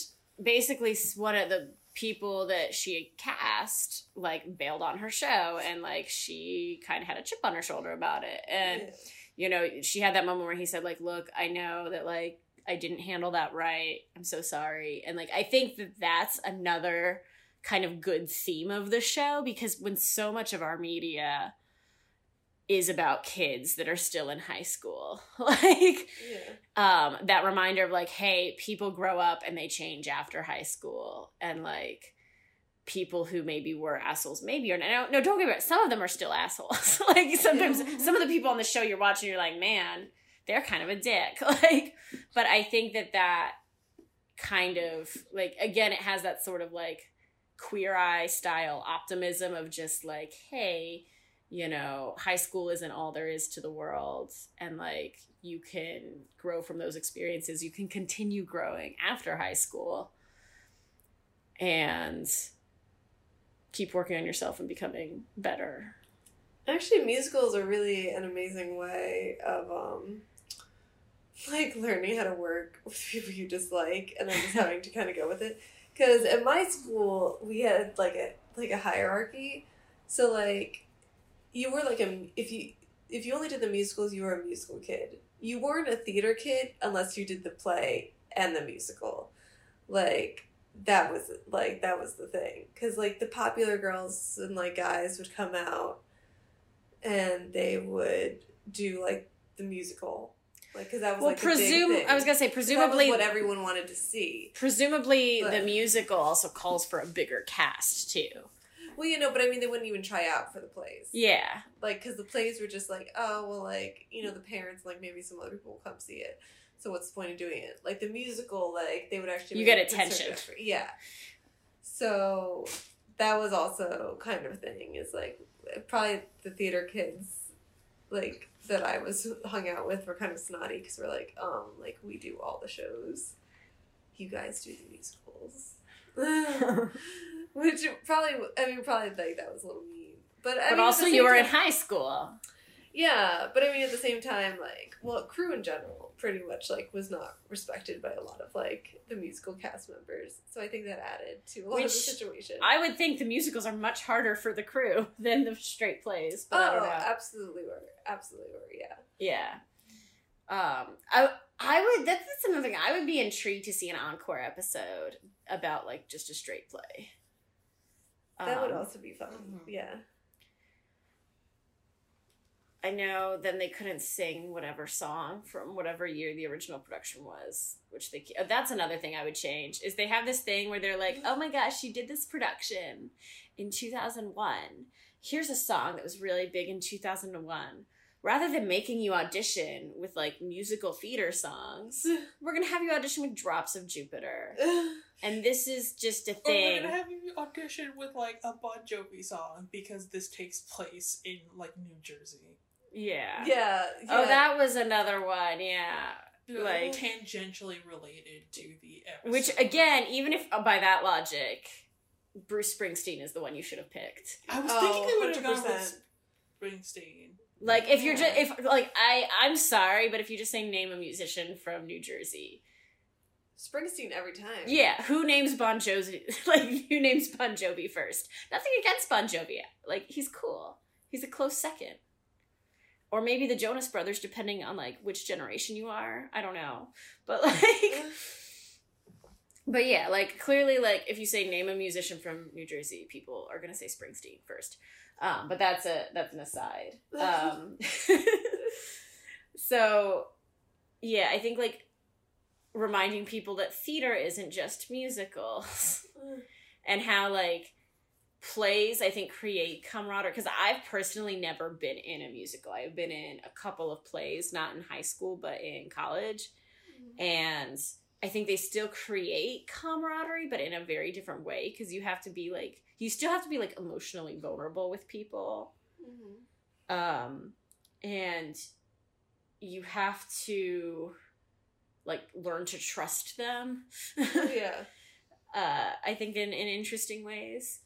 Speaker 1: basically, one of the people that she cast like bailed on her show, and like she kind of had a chip on her shoulder about it. And
Speaker 2: Yeah.
Speaker 1: you know, she had that moment where he said, like, "Look, I know that like I didn't handle that right. I'm so sorry." And like I think that that's another kind of good theme of the show because when so much of our media is about kids that are still in high school [laughs] like
Speaker 2: yeah.
Speaker 1: um that reminder of like hey people grow up and they change after high school. And like people who maybe were assholes maybe are no no don't get me wrong some of them are still assholes. [laughs] Like sometimes some of the people on the show you're watching you're like man they're kind of a dick. [laughs] Like but i think that that kind of like again it has that sort of like queer eye style optimism of just like hey you know high school isn't all there is to the world and like you can grow from those experiences you can continue growing after high school and keep working on yourself and becoming better
Speaker 2: Actually, musicals are really an amazing way of um, like learning how to work with people you dislike, and then just having to kind of go with it. Because at my school, we had like a like a hierarchy. So like, you were like a if you if you only did the musicals, you were a musical kid. You weren't a theater kid unless you did the play and the musical. Like that was like that was the thing because like the popular girls and like guys would come out and they would do like the musical like because that was
Speaker 1: well
Speaker 2: like
Speaker 1: presume i was gonna say
Speaker 2: 'Cause that was
Speaker 1: presumably
Speaker 2: what everyone wanted to see.
Speaker 1: presumably the musical also calls for a bigger cast too.
Speaker 2: Well you know but i mean they wouldn't even try out for the plays.
Speaker 1: Yeah.
Speaker 2: Like because the plays were just like oh well like you know the parents like maybe some other people will come see it. So what's the point of doing it? Like the musical like they would actually
Speaker 1: You
Speaker 2: make
Speaker 1: get attention.
Speaker 2: effort. yeah. So that was also kind of a thing. Is like probably the theater kids like that i was hung out with were kind of snotty because we're like um like we do all the shows. You guys do the musicals. [laughs] Which probably i mean probably like that was a little mean. But I
Speaker 1: but
Speaker 2: mean,
Speaker 1: also you were in high school.
Speaker 2: Yeah, but I mean at the same time, like, well, crew in general pretty much like was not respected by a lot of like the musical cast members. So I think that added to a lot of the situation.
Speaker 1: i would think the musicals are much harder for the crew [laughs] than the straight plays but i don't
Speaker 2: oh,
Speaker 1: know
Speaker 2: absolutely were, absolutely were, yeah.
Speaker 1: Yeah. Um, I I would that's, that's another thing. I would be intrigued to see an encore episode about like just a straight play.
Speaker 2: That would
Speaker 1: Um,
Speaker 2: also be fun.
Speaker 3: mhm.
Speaker 2: Yeah.
Speaker 1: I know then they couldn't sing whatever song from whatever year the original production was, which they uh, that's another thing I would change is they have this thing where they're like, "Oh my gosh, she did this production in 2001. Here's a song that was really big in 2001." Rather than making you audition with like musical theater songs, [laughs] we're gonna have you audition with Drops of Jupiter. [laughs] And this is just a
Speaker 3: Or we're gonna have you audition with like a Bon Jovi song because this takes place in like New Jersey.
Speaker 1: Yeah.
Speaker 2: yeah, yeah.
Speaker 1: Oh, that was another one. Yeah. Like-
Speaker 3: tangentially related to the episode.
Speaker 1: Which again, even if uh, by that logic, Bruce Springsteen is the one you should have picked.
Speaker 3: I was
Speaker 2: Oh,
Speaker 3: thinking they would have gone
Speaker 2: 100%.
Speaker 3: with Springsteen.
Speaker 1: Like if you're just if like I I'm sorry, but if you just say name a musician from New Jersey,
Speaker 2: Springsteen every time.
Speaker 1: yeah, who names Bon Jovi? [laughs] Like who names Bon Jovi first? Nothing against Bon Jovi. Like he's cool. He's a close second. Or maybe the Jonas Brothers, depending on like which generation you are. I don't know, but [laughs] like. But yeah, like clearly, like if you say name a musician from New Jersey, people are gonna say Springsteen first. Um, but that's a that's an aside. [laughs] Um, [laughs] so yeah, I think like reminding people that theater isn't just musicals, and how like plays I think create camaraderie. Because I've personally never been in a musical. I've been in a couple of plays, not in high school, but in college, and I think they still create camaraderie, but in a very different way because you have to be like you still have to be like emotionally vulnerable with people,
Speaker 2: Mhm.
Speaker 1: um, and you have to like learn to trust them.
Speaker 2: yeah. [laughs]
Speaker 1: uh, I think in in interesting ways.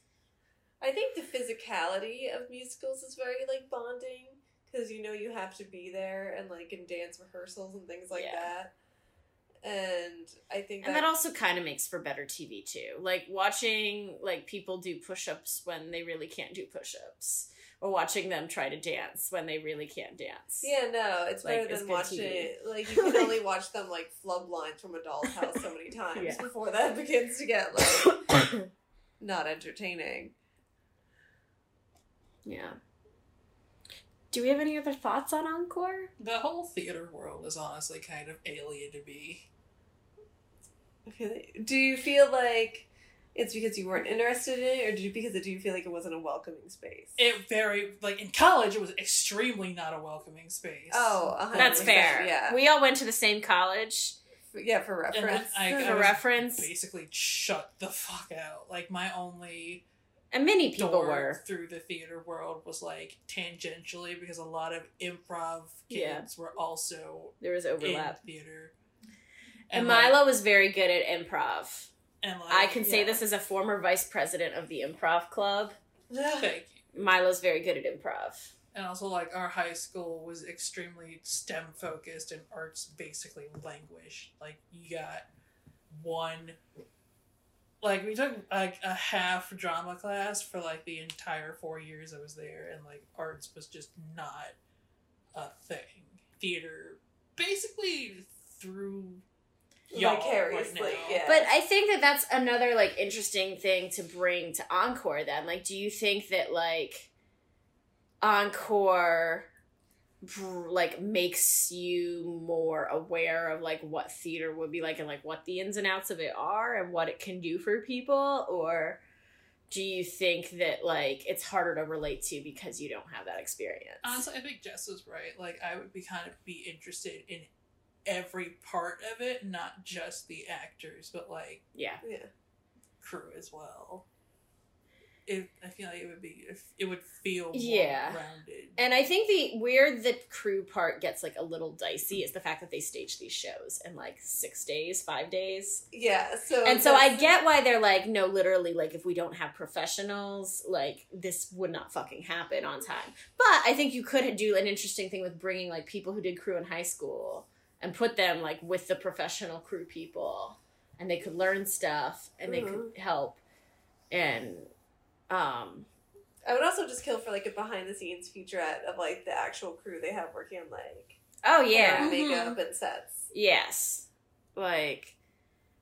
Speaker 2: I think the physicality of musicals is very like bonding because you know you have to be there and like in dance rehearsals and things like
Speaker 1: Yeah.
Speaker 2: that. And I think
Speaker 1: And that also kind of makes for better TV too. Like watching like people do push-ups when they really can't do push-ups or watching them try to dance when they really can't dance.
Speaker 2: yeah, no, it's
Speaker 1: Like,
Speaker 2: better than watching it. Like [laughs] you can only watch them like flub lines from a doll's house so many [laughs] times
Speaker 1: Yeah.
Speaker 2: before that begins to get like [coughs] not entertaining.
Speaker 1: Yeah. Do we have any other thoughts on Encore?
Speaker 3: The whole theater world is honestly kind of alien to me.
Speaker 2: Okay. Do you feel like it's because you weren't interested in it, or did you because do you feel like it wasn't a welcoming space?
Speaker 3: It very like in college, it was extremely not a welcoming space.
Speaker 2: oh, 100%,
Speaker 1: That's fair.
Speaker 2: Yeah,
Speaker 1: We all went to the same college.
Speaker 2: yeah. For reference,
Speaker 3: I- I
Speaker 1: For
Speaker 3: was
Speaker 1: reference.
Speaker 3: basically shut the fuck out. Like my only
Speaker 1: And many people were.
Speaker 3: through the theater world was like tangentially because a lot of improv
Speaker 1: Yeah.
Speaker 3: kids were also
Speaker 1: There was overlap.
Speaker 3: in theater.
Speaker 1: And
Speaker 3: like-
Speaker 1: Milo was very good at improv.
Speaker 3: and like,
Speaker 1: I can say this as a former vice president of the improv club.
Speaker 3: thank [laughs] you.
Speaker 1: Milo's very good at improv.
Speaker 3: And also, like, our high school was extremely STEM focused and arts basically languished. Like, you got one. Like, we took, like, a half drama class for, like, the entire four years I was there, and, like, arts was just not a thing. Theater basically through y'all
Speaker 2: Vicariously,
Speaker 3: right now.
Speaker 2: yeah.
Speaker 1: But I think that that's another like interesting thing to bring to Encore. Then, like, do you think that like Encore br- like makes you more aware of like what theater would be like and like what the ins and outs of it are and what it can do for people, or do you think that like it's harder to relate to because you don't have that experience?
Speaker 3: Honestly, I think Jess was right. Like, I would be kind of be interested in every part of it, not just the actors, but like
Speaker 1: yeah.
Speaker 2: yeah.
Speaker 3: crew as well. It, I feel like it would be, it would feel more
Speaker 1: Yeah.
Speaker 3: rounded.
Speaker 1: And I think the where the crew part gets like a little dicey is the fact that they stage these shows in like six days, five days.
Speaker 2: Yeah, so
Speaker 1: And so I get why they're like, no, literally, like if we don't have professionals, like this would not fucking happen on time. But I think you could do an interesting thing with bringing like people who did crew in high school and put them like with the professional crew people, and they could learn stuff and they could mm-hmm. help. And um,
Speaker 2: I would also just kill for like a behind the scenes featurette of like the actual crew they have working on like
Speaker 1: oh
Speaker 2: hair
Speaker 1: yeah,
Speaker 2: and makeup and sets.
Speaker 1: Yes. Like,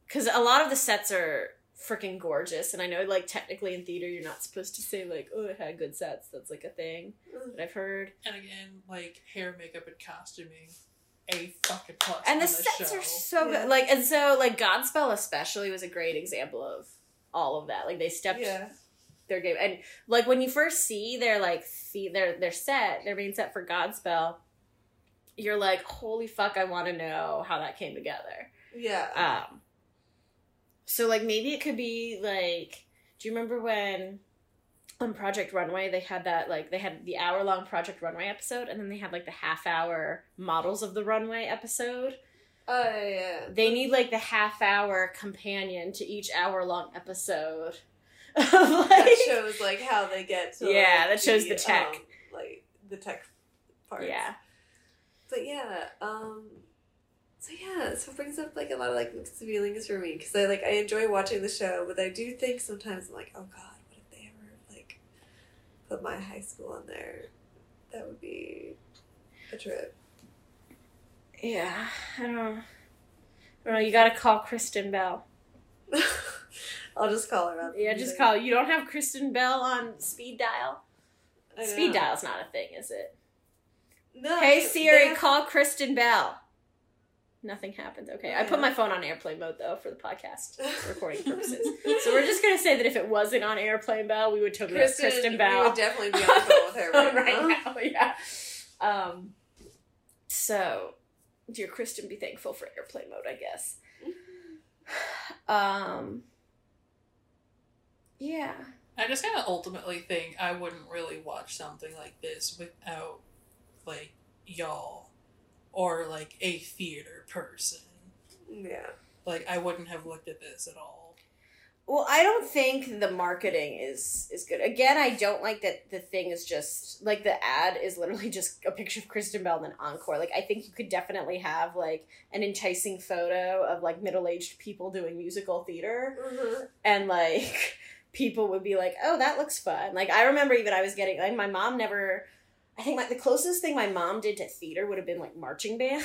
Speaker 1: because a lot of the sets are freaking gorgeous. And I know, like, technically in theater, you're not supposed to say, like, oh, it had good sets. That's, like, a thing that I've heard.
Speaker 3: And again, like hair, makeup, and costuming, a fucking plus.
Speaker 1: And the
Speaker 3: on
Speaker 1: sets
Speaker 3: show.
Speaker 1: are so
Speaker 2: Yeah.
Speaker 1: good. Like, and so, like, Godspell especially was a great example of all of that. Like, they stepped
Speaker 2: Yeah.
Speaker 1: Their game. And, like, when you first see their, like, the- their, their set, their main set for Godspell, you're like, holy fuck, I want to know how that came together.
Speaker 2: Yeah.
Speaker 1: Um, so like maybe it could be like, do you remember when on Project Runway they had that like they had the hour long Project Runway episode and then they had like the half hour models of the runway episode.
Speaker 2: Oh yeah.
Speaker 1: They need like the half hour companion to each hour long episode. [laughs] Of,
Speaker 2: that shows like how they get to
Speaker 1: Yeah,
Speaker 2: like,
Speaker 1: that shows the tech.
Speaker 2: um, like the tech parts.
Speaker 1: yeah.
Speaker 2: But yeah, um so yeah, so it brings up like a lot of like mixed feelings for me because I like I enjoy watching the show, but I do think sometimes I'm like, oh god, what if they ever like put my high school on there? That would be a trip.
Speaker 1: Yeah. I don't know. I don't know. You gotta call Kristen Bell. [laughs]
Speaker 2: I'll just call her up.
Speaker 1: Yeah, just call. You don't have Kristen Bell on speed dial. Speed dial's not a thing, is it?
Speaker 2: No.
Speaker 1: Hey Siri,
Speaker 2: have-
Speaker 1: call Kristen Bell. Nothing happened. Okay, I put my phone on airplane mode though for the podcast [laughs] recording purposes. so we're just gonna say that if it wasn't on airplane Bell, we would totally have
Speaker 2: Kristen,
Speaker 1: Bell.
Speaker 2: We would definitely be on the phone with her [laughs] right,
Speaker 1: right
Speaker 2: now.
Speaker 1: now. Yeah. Um. So, dear Kristen, be thankful for airplane mode, I guess. Um. Yeah.
Speaker 3: I just kind of ultimately think I wouldn't really watch something like this without like y'all or like a theater person.
Speaker 2: Yeah.
Speaker 3: Like I wouldn't have looked at this at all.
Speaker 1: Well, I don't think the marketing is is good. Again, I don't like that the thing is just like the ad is literally [laughs] just a picture of Kristen Bell and an encore. Like I think you could definitely have like an enticing photo of like middle-aged people doing musical theater
Speaker 2: Mm-hmm.
Speaker 1: and like people would be like, "Oh, that looks fun." Like I remember even I was getting like my mom never I think like the closest thing my mom did to theater would have been like marching band.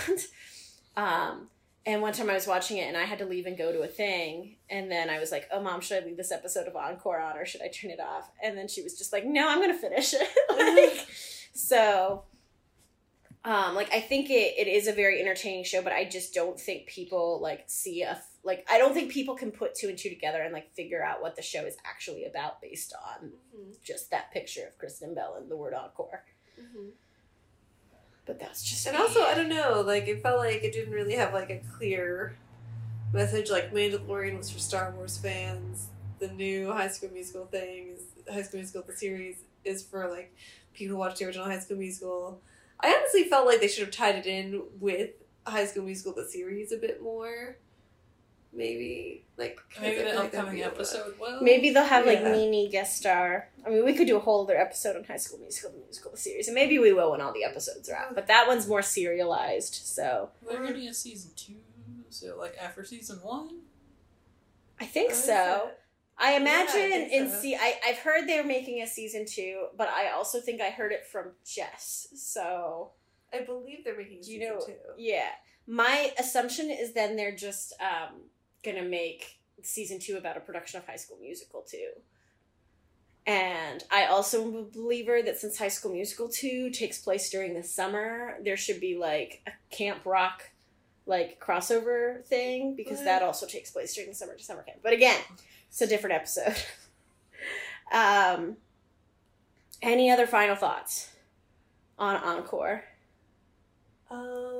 Speaker 1: [laughs] um and one time I was watching it and I had to leave and go to a thing. And then I was like, oh, mom, should I leave this episode of Encore on or should I turn it off? And then she was just like, no, I'm going to finish it. [laughs] like, [laughs] so, um, like, I think it, it is a very entertaining show, but I just don't think people, like, see a, like, I don't think people can put two and two together and, like, figure out what the show is actually about based on just that picture of Kristen Bell and the word Encore.
Speaker 2: Mm-hmm.
Speaker 1: But that's just.
Speaker 2: And
Speaker 1: me.
Speaker 2: also, I don't know, like it felt like it didn't really have like a clear message. Like Mandalorian was for Star Wars fans. The new High School Musical thing is High School Musical the series is for like people who watched the original High School Musical. I honestly felt like they should have tied it in with High School Musical the series a bit more. Maybe like 'cause I
Speaker 3: Maybe
Speaker 2: feel
Speaker 3: the
Speaker 2: like
Speaker 3: upcoming
Speaker 2: be
Speaker 3: episode will.
Speaker 1: Maybe they'll have like
Speaker 2: Yeah.
Speaker 1: Nini guest star. I mean, we could do a whole other episode on High School Musical, the musical series, and maybe we will when all the episodes are out. But that one's more serialized, so
Speaker 3: They're getting a season two, so like after season one.
Speaker 1: I think
Speaker 2: What is
Speaker 1: so.
Speaker 2: it?
Speaker 1: I imagine
Speaker 2: think
Speaker 1: in
Speaker 2: so.
Speaker 1: see, I I've heard they're making a season two, but I also think I heard it from Jess. So
Speaker 2: I believe they're making a
Speaker 1: Do you
Speaker 2: season
Speaker 1: know-
Speaker 2: two.
Speaker 1: yeah, my assumption is then they're just um gonna make season two about a production of High School Musical 2. And I also am a believer that since High School Musical 2 takes place during the summer, there should be like a Camp Rock like crossover thing because
Speaker 2: What?
Speaker 1: that also takes place during the summer to summer camp. But again, it's a different episode. [laughs] um any other final thoughts on Encore?
Speaker 2: Um,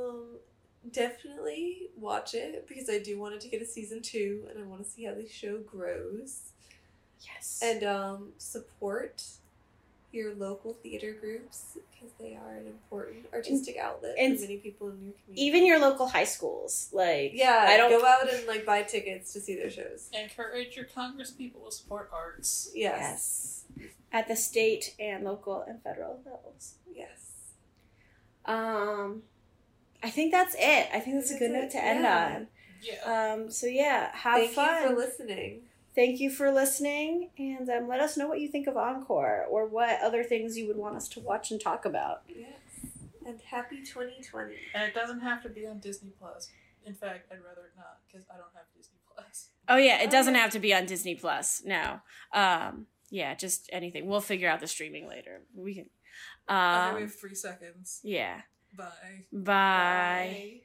Speaker 2: definitely watch it because I do want it to get a season two, and I want to see how the show grows.
Speaker 1: Yes.
Speaker 2: And um, support your local theater groups because they are an important artistic outlet
Speaker 1: and
Speaker 2: for many people in your community.
Speaker 1: even your local high schools, like
Speaker 2: yeah,
Speaker 1: I don't
Speaker 2: go out and like buy tickets to see their shows.
Speaker 3: Encourage your Congress people to support arts.
Speaker 2: Yes,
Speaker 1: yes. At the state and local and federal levels.
Speaker 2: yes.
Speaker 1: Um, I think that's it. I think that's a good
Speaker 2: it,
Speaker 1: note to end
Speaker 2: yeah.
Speaker 1: on.
Speaker 3: Yeah.
Speaker 1: Um, so yeah, have
Speaker 2: Thank
Speaker 1: fun.
Speaker 2: you for listening.
Speaker 1: Thank you for listening, and um, let us know what you think of Encore or what other things you would want us to watch and talk about.
Speaker 2: Yes, and happy 2020.
Speaker 3: And it doesn't have to be on Disney Plus. In fact, I'd rather it not because I don't have Disney Plus. Plus.
Speaker 1: Oh yeah, it doesn't have to be on Disney Plus. No. Um yeah, just anything. We'll figure out the streaming later. We can
Speaker 3: okay, we
Speaker 1: um
Speaker 3: have three seconds.
Speaker 1: yeah.
Speaker 3: Bye.
Speaker 1: Bye.
Speaker 2: Bye.